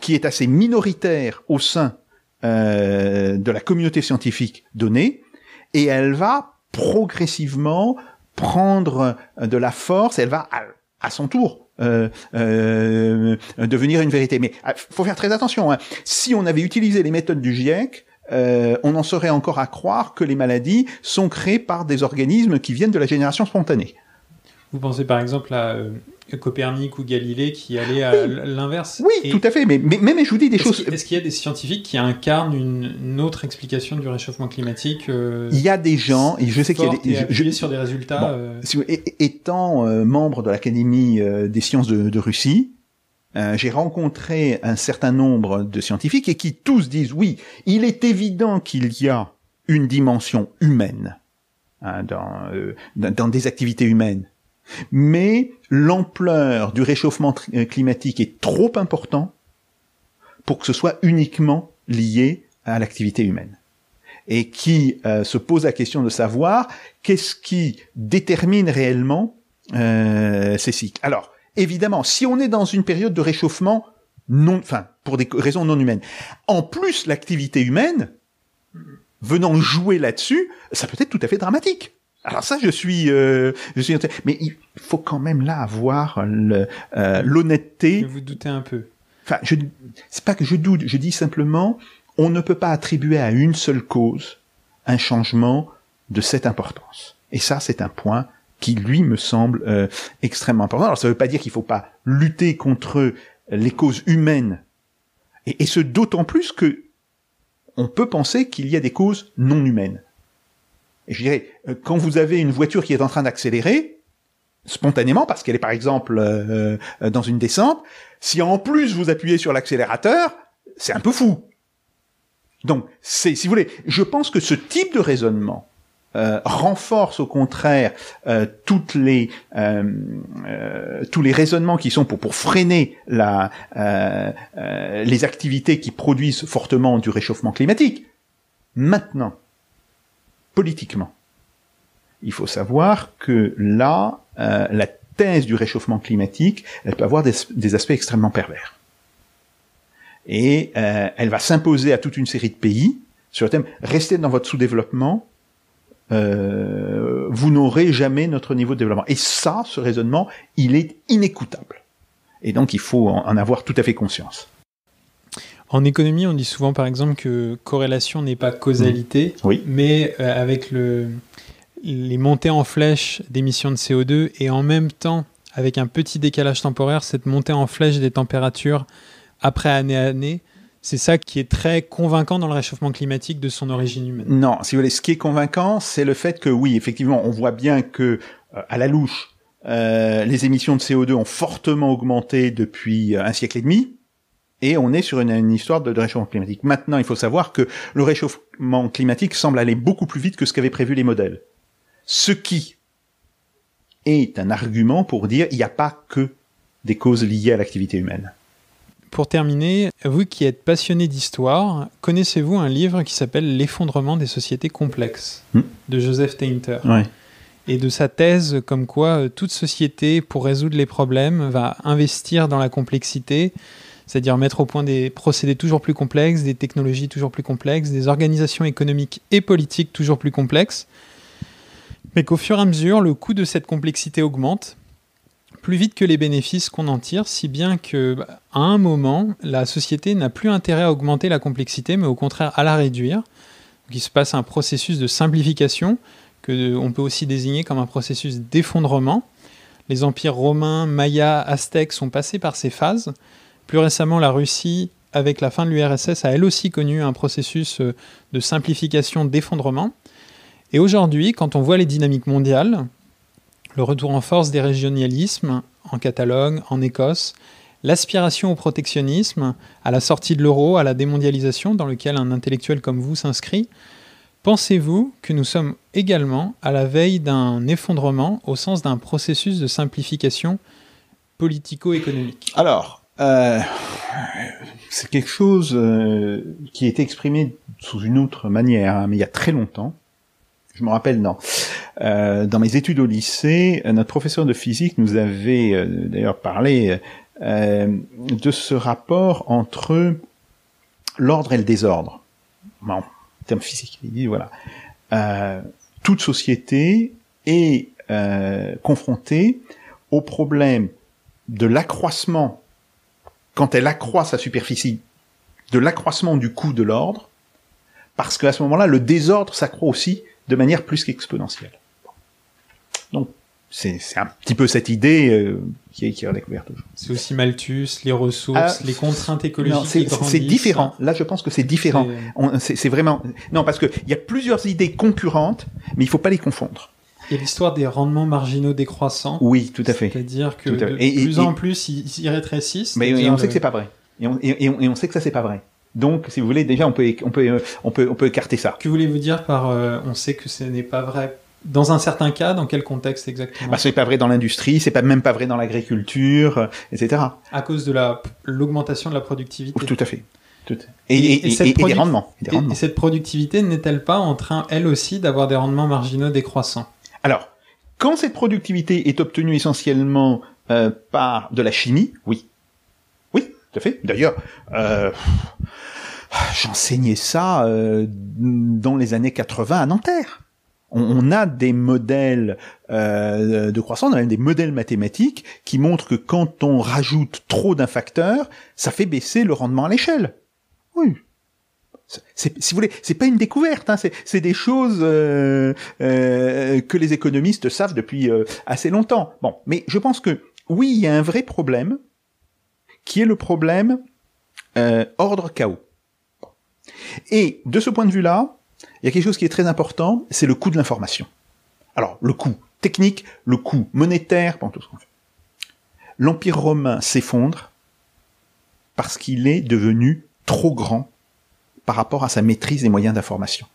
qui est assez minoritaire au sein euh, de la communauté scientifique donnée, et elle va progressivement prendre euh, de la force, elle va à, à son tour devenir une vérité. Mais il faut faire très attention. hein. Si on avait utilisé les méthodes du GIEC, euh, on en serait encore à croire que les maladies sont créées par des organismes qui viennent de la génération spontanée. Vous pensez par exemple à euh, Copernic ou Galilée qui allaient à l'inverse Oui, Et tout à fait. Mais, mais, mais je vous dis des Est-ce choses. qu'il est-ce qu'il y a des scientifiques qui incarnent une, une autre explication du réchauffement climatique euh, Il y a des gens, et je sais qu'il y a des. je- je- sur des résultats Bon. euh, Si vous- é- étant membre de l'Académie des sciences de, de Russie, euh, j'ai rencontré un certain nombre de scientifiques et qui tous disent oui, il est évident qu'il y a une dimension humaine hein, dans, euh, dans, dans des activités humaines. Mais l'ampleur du réchauffement euh, climatique est trop important pour que ce soit uniquement lié à l'activité humaine. Et qui euh, se pose la question de savoir qu'est-ce qui détermine réellement euh, ces cycles. Alors, évidemment, si on est dans une période de réchauffement non, enfin, pour des raisons non humaines, en plus l'activité humaine venant jouer là-dessus, ça peut être tout à fait dramatique. Alors ça, je suis, euh, je suis, mais il faut quand même là avoir euh, l'honnêteté. Vous doutez un peu. Enfin, je, c'est pas que je doute, je dis simplement, on ne peut pas attribuer à une seule cause un changement de cette importance. Et ça, c'est un point qui, lui, me semble euh, extrêmement important. Alors, ça ne veut pas dire qu'il ne faut pas lutter contre les causes humaines, et, et ce d'autant plus que on peut penser qu'il y a des causes non humaines. Et je dirais, euh, quand vous avez une voiture qui est en train d'accélérer, spontanément, parce qu'elle est par exemple euh, euh, dans une descente, si en plus vous appuyez sur l'accélérateur, c'est un peu fou. Donc, c'est, si vous voulez, je pense que ce type de raisonnement euh, renforce au contraire euh, toutes les euh, euh, tous les raisonnements qui sont pour pour freiner la les activités qui produisent fortement du réchauffement climatique. Maintenant, politiquement, il faut savoir que là, euh, la thèse du réchauffement climatique, elle peut avoir des, aspects extrêmement pervers. Et euh, elle va s'imposer à toute une série de pays sur le thème restez dans votre sous-développement, euh, vous n'aurez jamais notre niveau de développement. Et ça, ce raisonnement, il est inécoutable. Et donc, il faut en avoir tout à fait conscience. En économie, on dit souvent par exemple que corrélation n'est pas causalité, Oui. mais euh, avec le, les montées en flèche d'émissions de CO2 et en même temps, avec un petit décalage temporaire, cette montée en flèche des températures après année à année, c'est ça qui est très convaincant dans le réchauffement climatique de son origine humaine. Non, si vous voulez, ce qui est convaincant, c'est le fait que oui, effectivement, on voit bien que euh, à la louche, euh, les émissions de CO2 ont fortement augmenté depuis un siècle et demi. Et on est sur une, une histoire de, de réchauffement climatique. Maintenant, il faut savoir que le réchauffement climatique semble aller beaucoup plus vite que ce qu'avaient prévu les modèles. Ce qui est un argument pour dire il n'y a pas que des causes liées à l'activité humaine. Pour terminer, vous qui êtes passionné d'histoire, connaissez-vous un livre qui s'appelle L'effondrement des sociétés complexes Hmm. de Joseph Tainter Ouais. et de sa thèse comme quoi euh, toute société, pour résoudre les problèmes, va investir dans la complexité, c'est-à-dire mettre au point des procédés toujours plus complexes, des technologies toujours plus complexes, des organisations économiques et politiques toujours plus complexes, mais qu'au fur et à mesure, le coût de cette complexité augmente plus vite que les bénéfices qu'on en tire, si bien que à un moment, la société n'a plus intérêt à augmenter la complexité, mais au contraire à la réduire. Il se passe un processus de simplification que on peut aussi désigner comme un processus d'effondrement. Les empires romains, mayas, aztèques sont passés par ces phases. Plus récemment, la Russie, avec la fin de l'URSS, a elle aussi connu un processus euh, de simplification, d'effondrement. Et aujourd'hui, quand on voit les dynamiques mondiales, le retour en force des régionalismes en Catalogne, en Écosse, l'aspiration au protectionnisme, à la sortie de l'euro, à la démondialisation dans lequel un intellectuel comme vous s'inscrit, pensez-vous que nous sommes également à la veille d'un effondrement au sens d'un processus de simplification politico-économique? Euh, c'est quelque chose euh, qui été exprimé sous une autre manière, hein, mais il y a très longtemps. Je me rappelle, non. Euh, dans mes études au lycée, euh, notre professeur de physique nous avait euh, d'ailleurs parlé de ce rapport entre l'ordre et le désordre. En termes physiques, il dit voilà, toute société est confrontée au problème de l'accroissement quand elle accroît sa superficie, de l'accroissement du coût de l'ordre, parce qu'à ce moment-là, le désordre s'accroît aussi de manière plus qu'exponentielle. Donc, c'est un petit peu cette idée euh, qui est, qui est redécouverte aujourd'hui. C'est aussi Malthus, les ressources, Ah, les contraintes écologiques c'est différent. Là, je pense que c'est différent. C'est- vraiment non parce que il y a plusieurs idées concurrentes, mais il faut pas les confondre. Il y a l'histoire des rendements marginaux décroissants. Oui, tout à fait. C'est-à-dire que à de. Et- et- plus et- en plus, ils rétrécissent. Mais et on sait que c'est pas vrai. Et on, et, et on, et on sait que ça c'est pas vrai. Donc, si vous voulez, déjà on peut on peut on peut on peut écarter ça. Que voulez-vous dire par euh, on sait que ce n'est pas vrai? Dans un certain cas, dans quel contexte exactement? Bah, C'est pas vrai dans l'industrie, c'est pas même pas vrai dans l'agriculture, euh, etc. À cause de la l'augmentation de la productivité. Tout à fait. Tout et, et, et, des rendements. Et, cette productivité n'est-elle pas en train, elle aussi, d'avoir des rendements marginaux décroissants? Alors, quand cette productivité est obtenue essentiellement euh, par de la chimie, oui. Oui, tout à fait. D'ailleurs, euh, j'enseignais ça euh, dans les années 80 à Nanterre. On, a des modèles de croissance, on a des modèles mathématiques qui montrent que quand on rajoute trop d'un facteur, ça fait baisser le rendement à l'échelle. Oui. Si vous voulez, c'est pas une découverte, hein, c'est des choses euh, euh, que les économistes savent depuis euh, assez longtemps. Bon, mais je pense que oui, il y a un vrai problème, qui est le problème ordre chaos. Et de ce point de vue-là, il y a quelque chose qui est très important, c'est le coût de l'information. Alors, le coût technique, le coût monétaire, tout ce qu'on fait. L'Empire romain s'effondre parce qu'il est devenu trop grand par rapport à sa maîtrise des moyens d'information.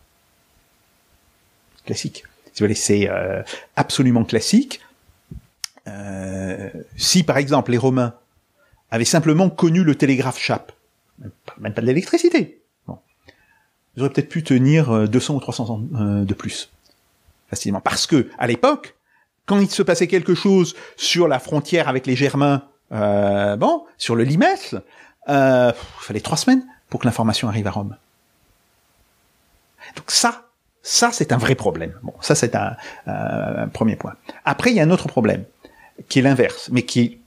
Classique. Si vous voulez, c'est euh, absolument classique. Euh, si par exemple les Romains avaient simplement connu le télégraphe chape, même pas de l'électricité, ils auraient peut-être pu tenir 200 euh, ou 300 ans de plus facilement. Parce que à l'époque, quand il se passait quelque chose sur la frontière avec les Germains, bon, sur le Limès, il fallait trois semaines pour que l'information arrive à Rome. Donc ça, ça c'est un vrai problème. Bon, ça c'est un, premier point. Après, il y a un autre problème qui est l'inverse, mais qui,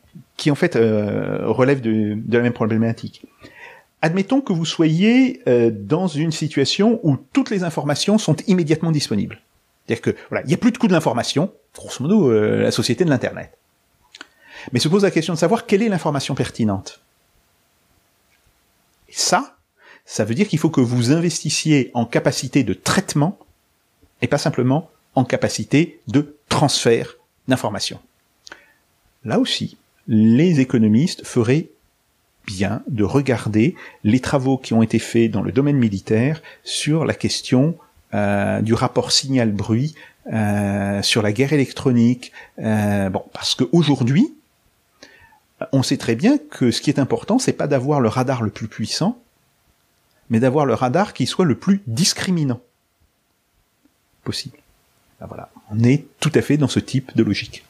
en fait euh, relève de, la même problématique. Admettons que vous soyez euh, dans une situation où toutes les informations sont immédiatement disponibles. C'est-à-dire que il n'y a plus de coût de l'information, grosso modo euh, la société de l'internet. Mais se pose la question de savoir quelle est l'information pertinente. Et ça, ça veut dire qu'il faut que vous investissiez en capacité de traitement et pas simplement en capacité de transfert d'informations. Là aussi, les économistes feraient bien de regarder les travaux qui ont été faits dans le domaine militaire sur la question euh, du rapport signal-bruit, euh, sur la guerre électronique. Euh, bon, parce qu'aujourd'hui, on sait très bien que ce qui est important, c'est pas d'avoir le radar le plus puissant, mais d'avoir le radar qui soit le plus discriminant possible. Ben voilà, on est tout à fait dans ce type de logique.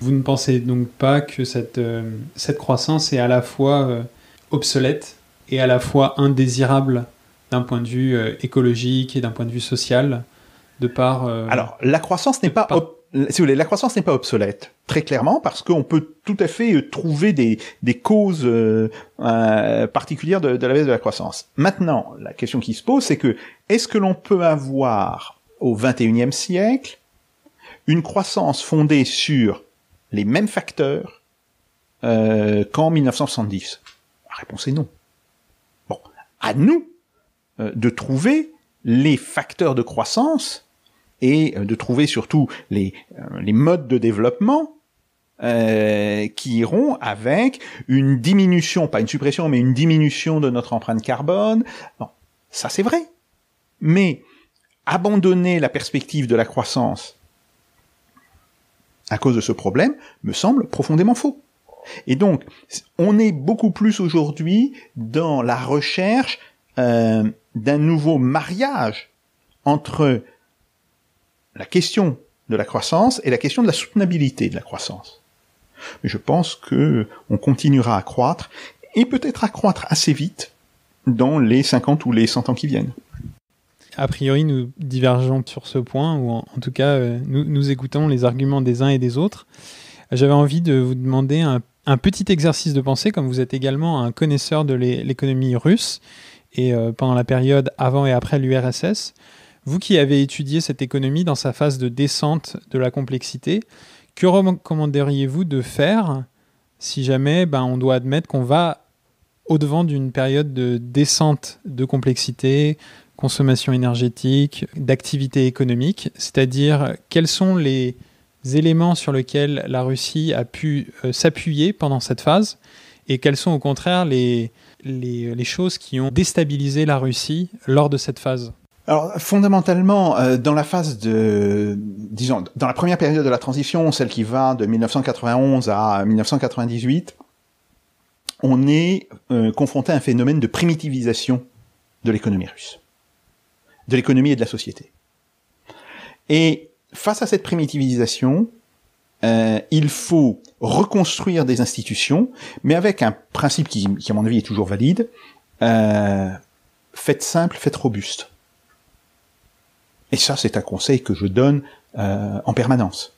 Vous ne pensez donc pas que cette, euh, cette croissance est à la fois euh, obsolète et à la fois indésirable d'un point de vue euh, écologique et d'un point de vue social, de par... Alors, la croissance n'est pas si vous voulez, la croissance n'est pas obsolète, très clairement, parce qu'on peut tout à fait euh, trouver des, causes euh, euh, particulières de, la baisse de la croissance. Maintenant, la question qui se pose, c'est que est-ce que l'on peut avoir au XXIe siècle une croissance fondée sur les mêmes facteurs qu'en 1970 La réponse est non. Bon, à nous de trouver les facteurs de croissance et euh, de trouver surtout les, euh, les modes de développement euh, qui iront avec une diminution, pas une suppression, mais une diminution de notre empreinte carbone. Bon, ça c'est vrai. Mais abandonner la perspective de la croissance à cause de ce problème me semble profondément faux. Et donc, on est beaucoup plus aujourd'hui dans la recherche euh, d'un nouveau mariage entre la question de la croissance et la question de la soutenabilité de la croissance. Mais je pense que on continuera à croître et peut-être à croître assez vite dans les 50 ou les 100 ans qui viennent. A priori, nous divergeons sur ce point, ou en, tout cas, euh, nous, écoutons les arguments des uns et des autres. J'avais envie de vous demander un, un, petit exercice de pensée, comme vous êtes également un connaisseur de l'économie russe, et euh, pendant la période avant et après l'URSS. Vous qui avez étudié cette économie dans sa phase de descente de la complexité, que recommanderiez-vous de faire si jamais ben, on doit admettre qu'on va au-devant d'une période de descente de complexité, consommation énergétique, d'activité économique, c'est-à-dire quels sont les éléments sur lesquels la Russie a pu euh, s'appuyer pendant cette phase? Et quelles sont au contraire les, les, les, choses qui ont déstabilisé la Russie lors de cette phase? Alors fondamentalement, euh, dans la phase de, disons, dans la première période de la transition, celle qui va de 1991 à 1998, on est euh, confronté à un phénomène de primitivisation de l'économie russe, de l'économie et de la société. Et face à cette primitivisation, euh, il faut reconstruire des institutions, mais avec un principe qui, qui à mon avis, est toujours valide, euh, faites simple, faites robuste. Et ça, c'est un conseil que je donne euh, en permanence.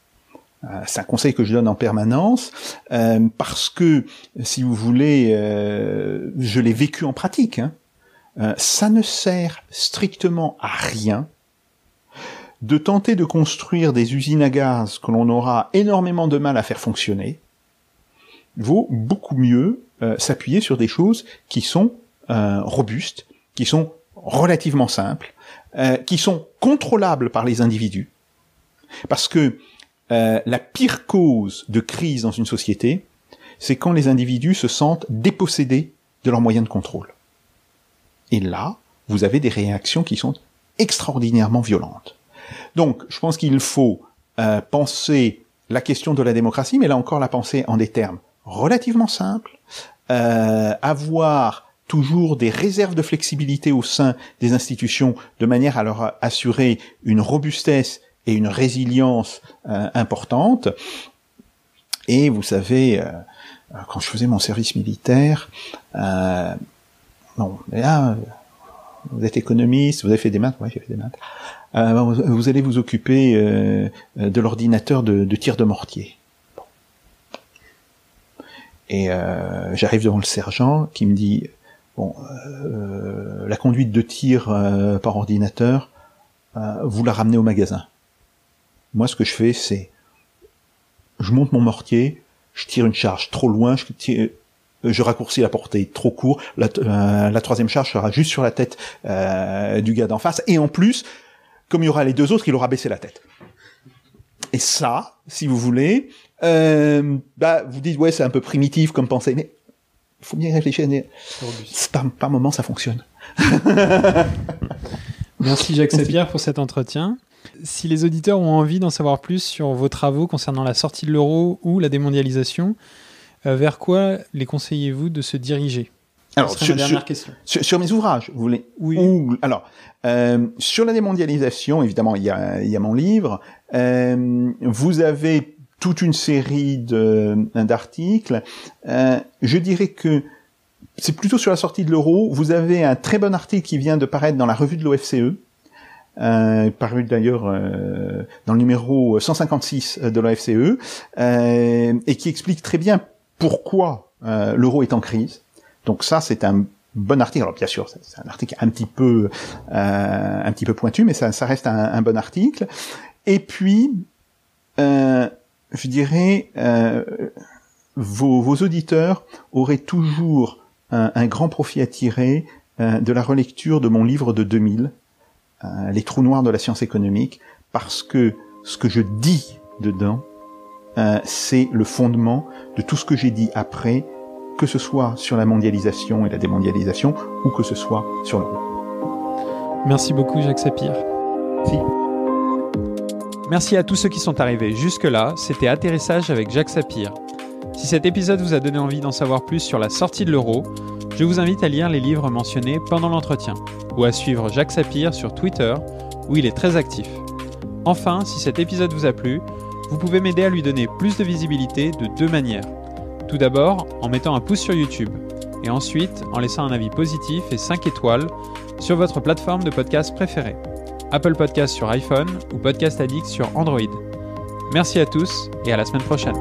Euh, c'est un conseil que je donne en permanence euh, parce que, si vous voulez, je l'ai vécu en pratique. Hein. Ça ne sert strictement à rien de tenter de construire des usines à gaz que l'on aura énormément de mal à faire fonctionner. Vaut beaucoup mieux s'appuyer sur des choses qui sont robustes, qui sont relativement simples, qui sont contrôlables par les individus. Parce que euh, la pire cause de crise dans une société, c'est quand les individus se sentent dépossédés de leurs moyens de contrôle. Et là, vous avez des réactions qui sont extraordinairement violentes. Donc, je pense qu'il faut euh, penser la question de la démocratie, mais là encore la penser en des termes relativement simples, euh, avoir toujours des réserves de flexibilité au sein des institutions de manière à leur assurer une robustesse et une résilience euh, importante. Et vous savez, euh, quand je faisais mon service militaire, euh, là, vous êtes économiste, vous avez fait des maths, ouais, j'ai fait des maths. Euh, vous allez vous occuper euh, de l'ordinateur de, tir de mortier. Et j'arrive devant le sergent qui me dit bon, la conduite de tir par ordinateur, vous la ramenez au magasin. Moi, ce que je fais, c'est je monte mon mortier, je tire une charge trop loin, je, raccourcis la portée trop court, la, euh, troisième charge sera juste sur la tête euh, du gars d'en face, et en plus, comme il y aura les deux autres, il aura baissé la tête. Et ça, si vous voulez, euh, bah, vous dites ouais c'est un peu primitif comme pensée, mais il faut bien réfléchir. Par, par moment, ça fonctionne. Merci Jacques Sapir pour cet entretien. Si les auditeurs ont envie d'en savoir plus sur vos travaux concernant la sortie de l'euro ou la démondialisation, euh, vers quoi les conseillez-vous de se diriger? Alors, sur, dernière sur, question. Sur, sur, mes ouvrages, vous voulez Oui. Ou, alors, euh, sur la démondialisation, évidemment, il y a, il y a mon livre. Euh, vous avez toute une série d'articles. Euh, je dirais que c'est plutôt sur la sortie de l'euro. Vous avez un très bon article qui vient de paraître dans la revue de l'OFCE, euh, paru d'ailleurs euh, dans le numéro 156 de l'OFCE, euh, et qui explique très bien pourquoi euh, l'euro est en crise. Donc ça, c'est un bon article. Alors bien sûr, c'est un article un petit peu euh, un petit peu pointu, mais ça, ça reste un, un, bon article. Et puis, euh, je dirais, vos, vos, auditeurs auraient toujours un, un, grand profit à tirer de la relecture de mon livre de 2000, euh, les trous noirs de la science économique, parce que ce que je dis dedans, euh, c'est le fondement de tout ce que j'ai dit après, que ce soit sur la mondialisation et la démondialisation, ou que ce soit sur l'euro. Merci beaucoup Jacques Sapir. Si. Merci à tous ceux qui sont arrivés jusque-là. C'était Atterrissage avec Jacques Sapir. Si cet épisode vous a donné envie d'en savoir plus sur la sortie de l'euro, je vous invite à lire les livres mentionnés pendant l'entretien ou à suivre Jacques Sapir sur Twitter où il est très actif. Enfin, si cet épisode vous a plu, vous pouvez m'aider à lui donner plus de visibilité de deux manières. Tout d'abord, en mettant un pouce sur YouTube et ensuite en laissant un avis positif et 5 étoiles sur votre plateforme de podcast préférée. Apple Podcast sur iPhone ou Podcast Addict sur Android. Merci à tous et à la semaine prochaine.